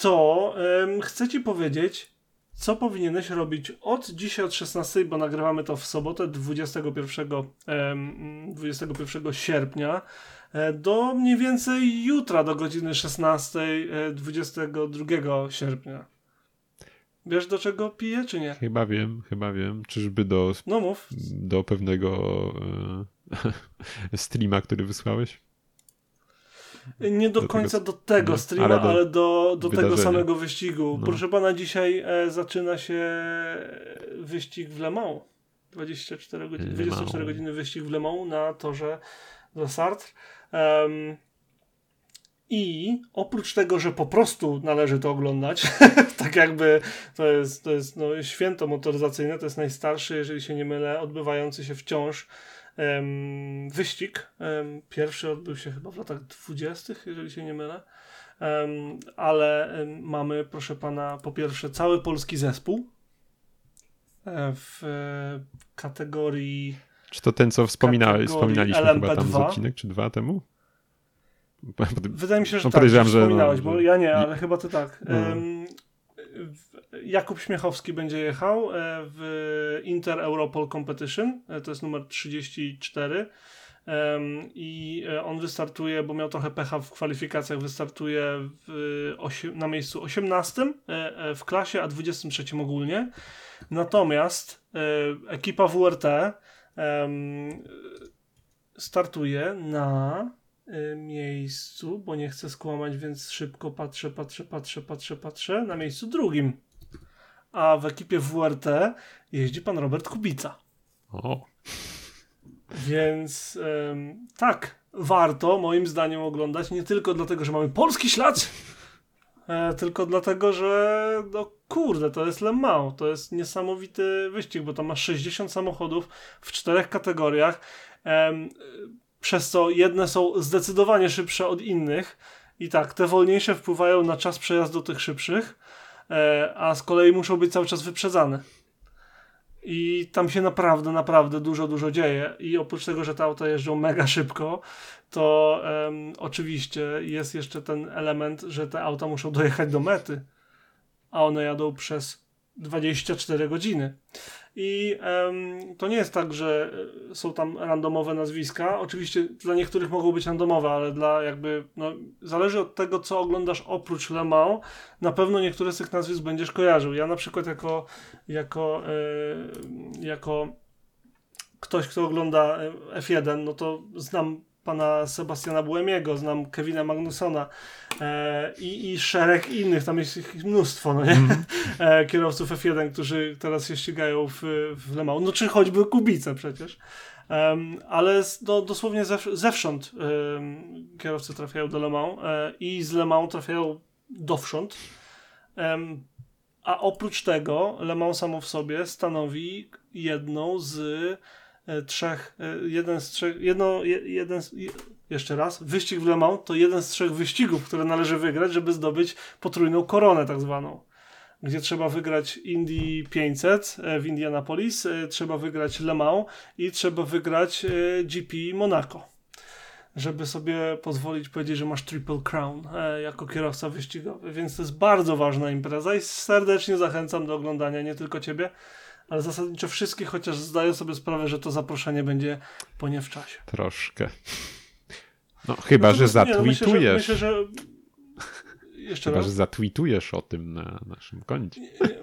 [SPEAKER 2] to um, chcę ci powiedzieć, co powinieneś robić od dzisiaj od 16, bo nagrywamy to w sobotę 21, um, 21 sierpnia e, do mniej więcej jutra do godziny 16, 22 sierpnia. Wiesz do czego piję, czy nie?
[SPEAKER 1] Chyba wiem, chyba wiem. Czyżby do,
[SPEAKER 2] no mów.
[SPEAKER 1] do pewnego e, streama, który wysłałeś?
[SPEAKER 2] Nie do, do końca tego, do tego streama, ale do, ale do, do tego samego wyścigu. No. Proszę pana, dzisiaj e, zaczyna się wyścig w Le Mans. 24 godziny, 24 godziny wyścig w Le Mans na torze dla Sartre. Um, i oprócz tego, że po prostu należy to oglądać, tak jakby to jest, to jest no, święto motoryzacyjne, to jest najstarszy, jeżeli się nie mylę, odbywający się wciąż wyścig. Pierwszy odbył się chyba w latach dwudziestych, jeżeli się nie mylę. Ale mamy, proszę pana, po pierwsze cały polski zespół e, w e, kategorii.
[SPEAKER 1] Czy to ten, co wspominałeś, wspominaliśmy LMP2. chyba tam z odcinek, czy dwa temu?
[SPEAKER 2] Wydaje mi się, że no, tak, że wspominałeś, no, bo ja nie, ale chyba to tak. Um, Jakub Śmiechowski będzie jechał e, w Inter Europol Competition, e, to jest numer 34 i e, on wystartuje, bo miał trochę pecha w kwalifikacjach, wystartuje na miejscu 18 w klasie, a 23 ogólnie. Natomiast ekipa WRT startuje na miejscu, bo nie chcę skłamać, więc szybko patrzę, patrzę, patrzę, patrzę, patrzę, na miejscu drugim. a w ekipie WRT jeździ pan Robert Kubica.
[SPEAKER 1] O.
[SPEAKER 2] Więc ym, tak, warto moim zdaniem oglądać nie tylko dlatego, że mamy polski ślad, e, tylko dlatego, że no kurde, to jest Le Mans, to jest niesamowity wyścig, bo tam masz 60 samochodów w czterech kategoriach, em, przez co jedne są zdecydowanie szybsze od innych i tak, te wolniejsze wpływają na czas przejazdu tych szybszych, e, a z kolei muszą być cały czas wyprzedzane. I tam się naprawdę, naprawdę dużo, dużo dzieje. I oprócz tego, że te auta jeżdżą mega szybko, to em, oczywiście jest jeszcze ten element, że te auta muszą dojechać do mety, a one jadą przez 24 godziny. I em, to nie jest tak, że e, są tam randomowe nazwiska. Oczywiście dla niektórych mogą być randomowe, ale dla jakby, no, zależy od tego, co oglądasz oprócz Le Mans. Na pewno niektóre z tych nazwisk będziesz kojarzył. Ja na przykład jako, jako, e, jako ktoś, kto ogląda e, F1, no to znam pana Sebastiana Buemiego, znam Kevina Magnusona e, i, i szereg innych, tam jest ich mnóstwo, no nie?
[SPEAKER 1] Mhm.
[SPEAKER 2] E, kierowców F1, którzy teraz się ścigają w, w Le Mans. No czy choćby Kubice przecież. Ale no, dosłownie zew, zewsząd kierowcy trafiają do Le Mans e, i z Le Mans trafiają dowsząd. A oprócz tego Le Mans samo w sobie stanowi jedną z trzech, e, jeden z trzech, jedno, je, jeden jeszcze raz, wyścig w Le Mans to jeden z trzech wyścigów, które należy wygrać, żeby zdobyć potrójną koronę tak zwaną. Gdzie trzeba wygrać Indy 500 e, w Indianapolis, e, trzeba wygrać Le Mans i trzeba wygrać e, GP Monaco. Żeby sobie pozwolić powiedzieć, że masz Triple Crown e, jako kierowca wyścigowy. Więc to jest bardzo ważna impreza i serdecznie zachęcam do oglądania nie tylko ciebie, ale zasadniczo wszystkich, chociaż zdaję sobie sprawę, że to zaproszenie będzie po nie w czasie.
[SPEAKER 1] Troszkę. No, chyba, że
[SPEAKER 2] Natomiast nie, no myślę, myślę, że... Jeszcze
[SPEAKER 1] Chyba,
[SPEAKER 2] raz.
[SPEAKER 1] że zatweetujesz o tym na naszym koncie.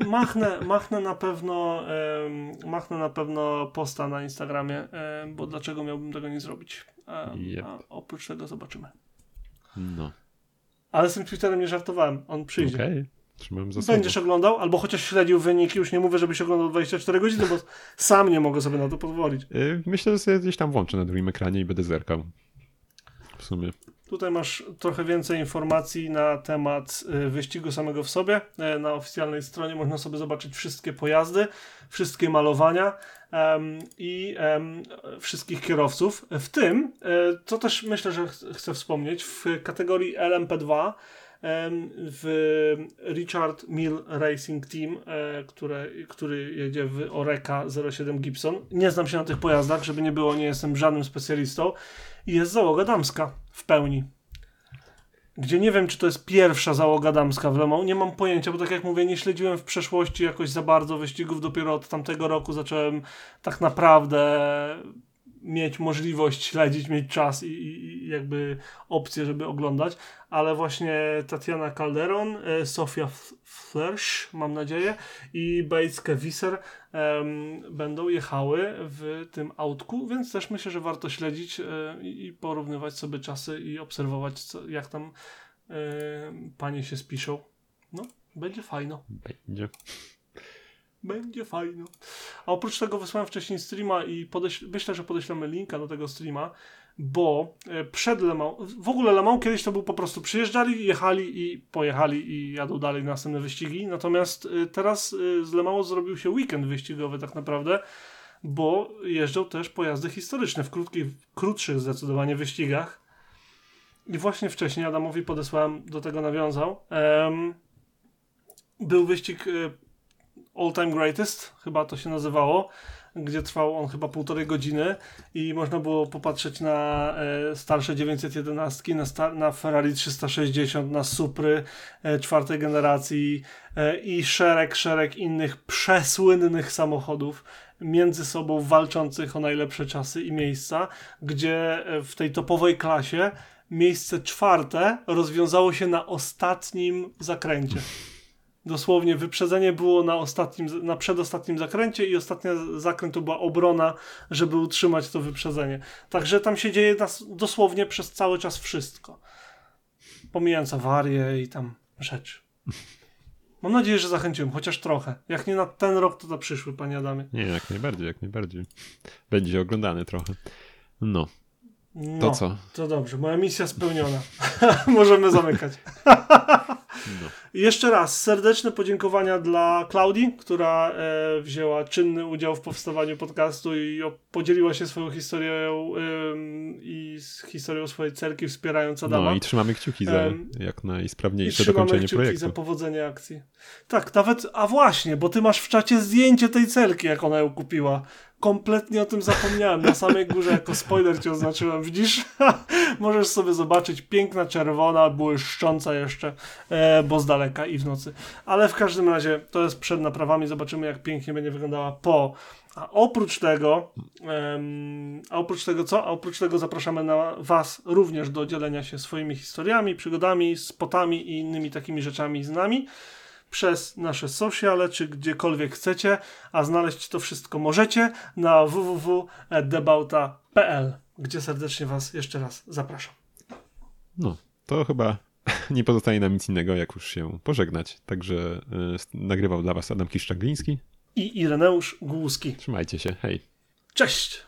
[SPEAKER 2] Machnę, machnę na pewno em, machnę na pewno posta na Instagramie, em, bo dlaczego miałbym tego nie zrobić? Em,
[SPEAKER 1] Yep.
[SPEAKER 2] A oprócz tego zobaczymy.
[SPEAKER 1] No,
[SPEAKER 2] Ale z tym Twitterem nie żartowałem, on przyjdzie.
[SPEAKER 1] okej. Trzymam za.
[SPEAKER 2] Będziesz oglądał, albo chociaż śledził wyniki, już nie mówię, żebyś oglądał 24 godziny, bo sam nie mogę sobie na to pozwolić.
[SPEAKER 1] Y, Myślę, że sobie gdzieś tam włączę na drugim ekranie i będę zerkał. W sumie.
[SPEAKER 2] Tutaj masz trochę więcej informacji na temat y, wyścigu samego w sobie. E, Na oficjalnej stronie można sobie zobaczyć wszystkie pojazdy, wszystkie malowania em, i em, wszystkich kierowców. W tym, co też myślę, że ch- chcę wspomnieć, w kategorii LMP2 em, w Richard Mill Racing Team, e, które, który jedzie w Oreka 07 Gibson. Nie znam się na tych pojazdach, żeby nie było, nie jestem żadnym specjalistą. I jest załoga damska w pełni. Gdzie nie wiem, czy to jest pierwsza załoga damska w Le Mans, nie mam pojęcia, bo tak jak mówię, nie śledziłem w przeszłości jakoś za bardzo wyścigów, dopiero od tamtego roku zacząłem tak naprawdę mieć możliwość śledzić, mieć czas i, i jakby opcję, żeby oglądać, ale właśnie Tatiana Calderon, e, Sofia Flersch, mam nadzieję, i Bejskę Visser em, będą jechały w tym autku, więc też myślę, że warto śledzić e, i porównywać sobie czasy i obserwować, co, jak tam e, panie się spiszą. No, będzie fajno.
[SPEAKER 1] Będzie.
[SPEAKER 2] Będzie fajno. A oprócz tego wysłałem wcześniej streama i myślę, że podeślemy linka do tego streama, bo e, przed Le Mans, w ogóle Le Mans kiedyś to był po prostu przyjeżdżali, jechali i pojechali i jadą dalej na następne wyścigi, natomiast e, teraz e, z Le Mans zrobił się weekend wyścigowy tak naprawdę, bo jeżdżą też pojazdy historyczne w krótkich, krótszych zdecydowanie wyścigach. I właśnie wcześniej Adamowi podesłałem, do tego nawiązał. Em, był wyścig All Time Greatest, chyba to się nazywało, gdzie trwał on chyba półtorej godziny i można było popatrzeć na e, starsze 911, na, na Ferrari 360, na Supry e, czwartej generacji e, i szereg, szereg innych przesłynnych samochodów między sobą walczących o najlepsze czasy i miejsca, gdzie w tej topowej klasie miejsce czwarte rozwiązało się na ostatnim zakręcie. Dosłownie wyprzedzenie było na ostatnim, na przedostatnim zakręcie i ostatni zakręt to była obrona, żeby utrzymać to wyprzedzenie. Także tam się dzieje dosłownie przez cały czas wszystko. Pomijając awarie i tam rzeczy. Mam nadzieję, że zachęciłem, chociaż trochę. Jak nie na ten rok, to na przyszły, panie Adamie.
[SPEAKER 1] Nie, jak najbardziej, jak najbardziej. Będzie oglądany trochę. No,
[SPEAKER 2] No,
[SPEAKER 1] to co?
[SPEAKER 2] To dobrze, moja misja spełniona. Możemy zamykać.
[SPEAKER 1] No.
[SPEAKER 2] Jeszcze raz serdeczne podziękowania dla Klaudii, która e, wzięła czynny udział w powstawaniu podcastu i o, podzieliła się swoją historią ym, i z historią swojej cerki, wspierając Adama.
[SPEAKER 1] no i trzymamy kciuki za
[SPEAKER 2] Em,
[SPEAKER 1] jak
[SPEAKER 2] I
[SPEAKER 1] najsprawniejsze
[SPEAKER 2] trzymamy
[SPEAKER 1] dokończenie
[SPEAKER 2] kciuki
[SPEAKER 1] projektu.
[SPEAKER 2] za powodzenie akcji. Tak, nawet, a właśnie, bo ty masz w czacie zdjęcie tej celki, jak ona ją kupiła. Kompletnie o tym zapomniałem. Na samej górze jako spoiler cię oznaczyłem. Widzisz? Możesz sobie zobaczyć. Piękna, czerwona, błyszcząca jeszcze, e, bo z daleka i w nocy. Ale w każdym razie to jest przed naprawami. Zobaczymy, jak pięknie będzie wyglądała po. A oprócz tego, em, a oprócz tego co? A oprócz tego zapraszamy na Was również do dzielenia się swoimi historiami, przygodami, spotami i innymi takimi rzeczami z nami przez nasze sociale, czy gdziekolwiek chcecie, a znaleźć to wszystko możecie na www.debauta.pl, gdzie serdecznie Was jeszcze raz zapraszam.
[SPEAKER 1] No, to chyba nie pozostaje nam nic innego, jak już się pożegnać. Także y, nagrywał dla was Adam Kiszczagliński.
[SPEAKER 2] I Ireneusz Głuski.
[SPEAKER 1] Trzymajcie się, hej.
[SPEAKER 2] Cześć!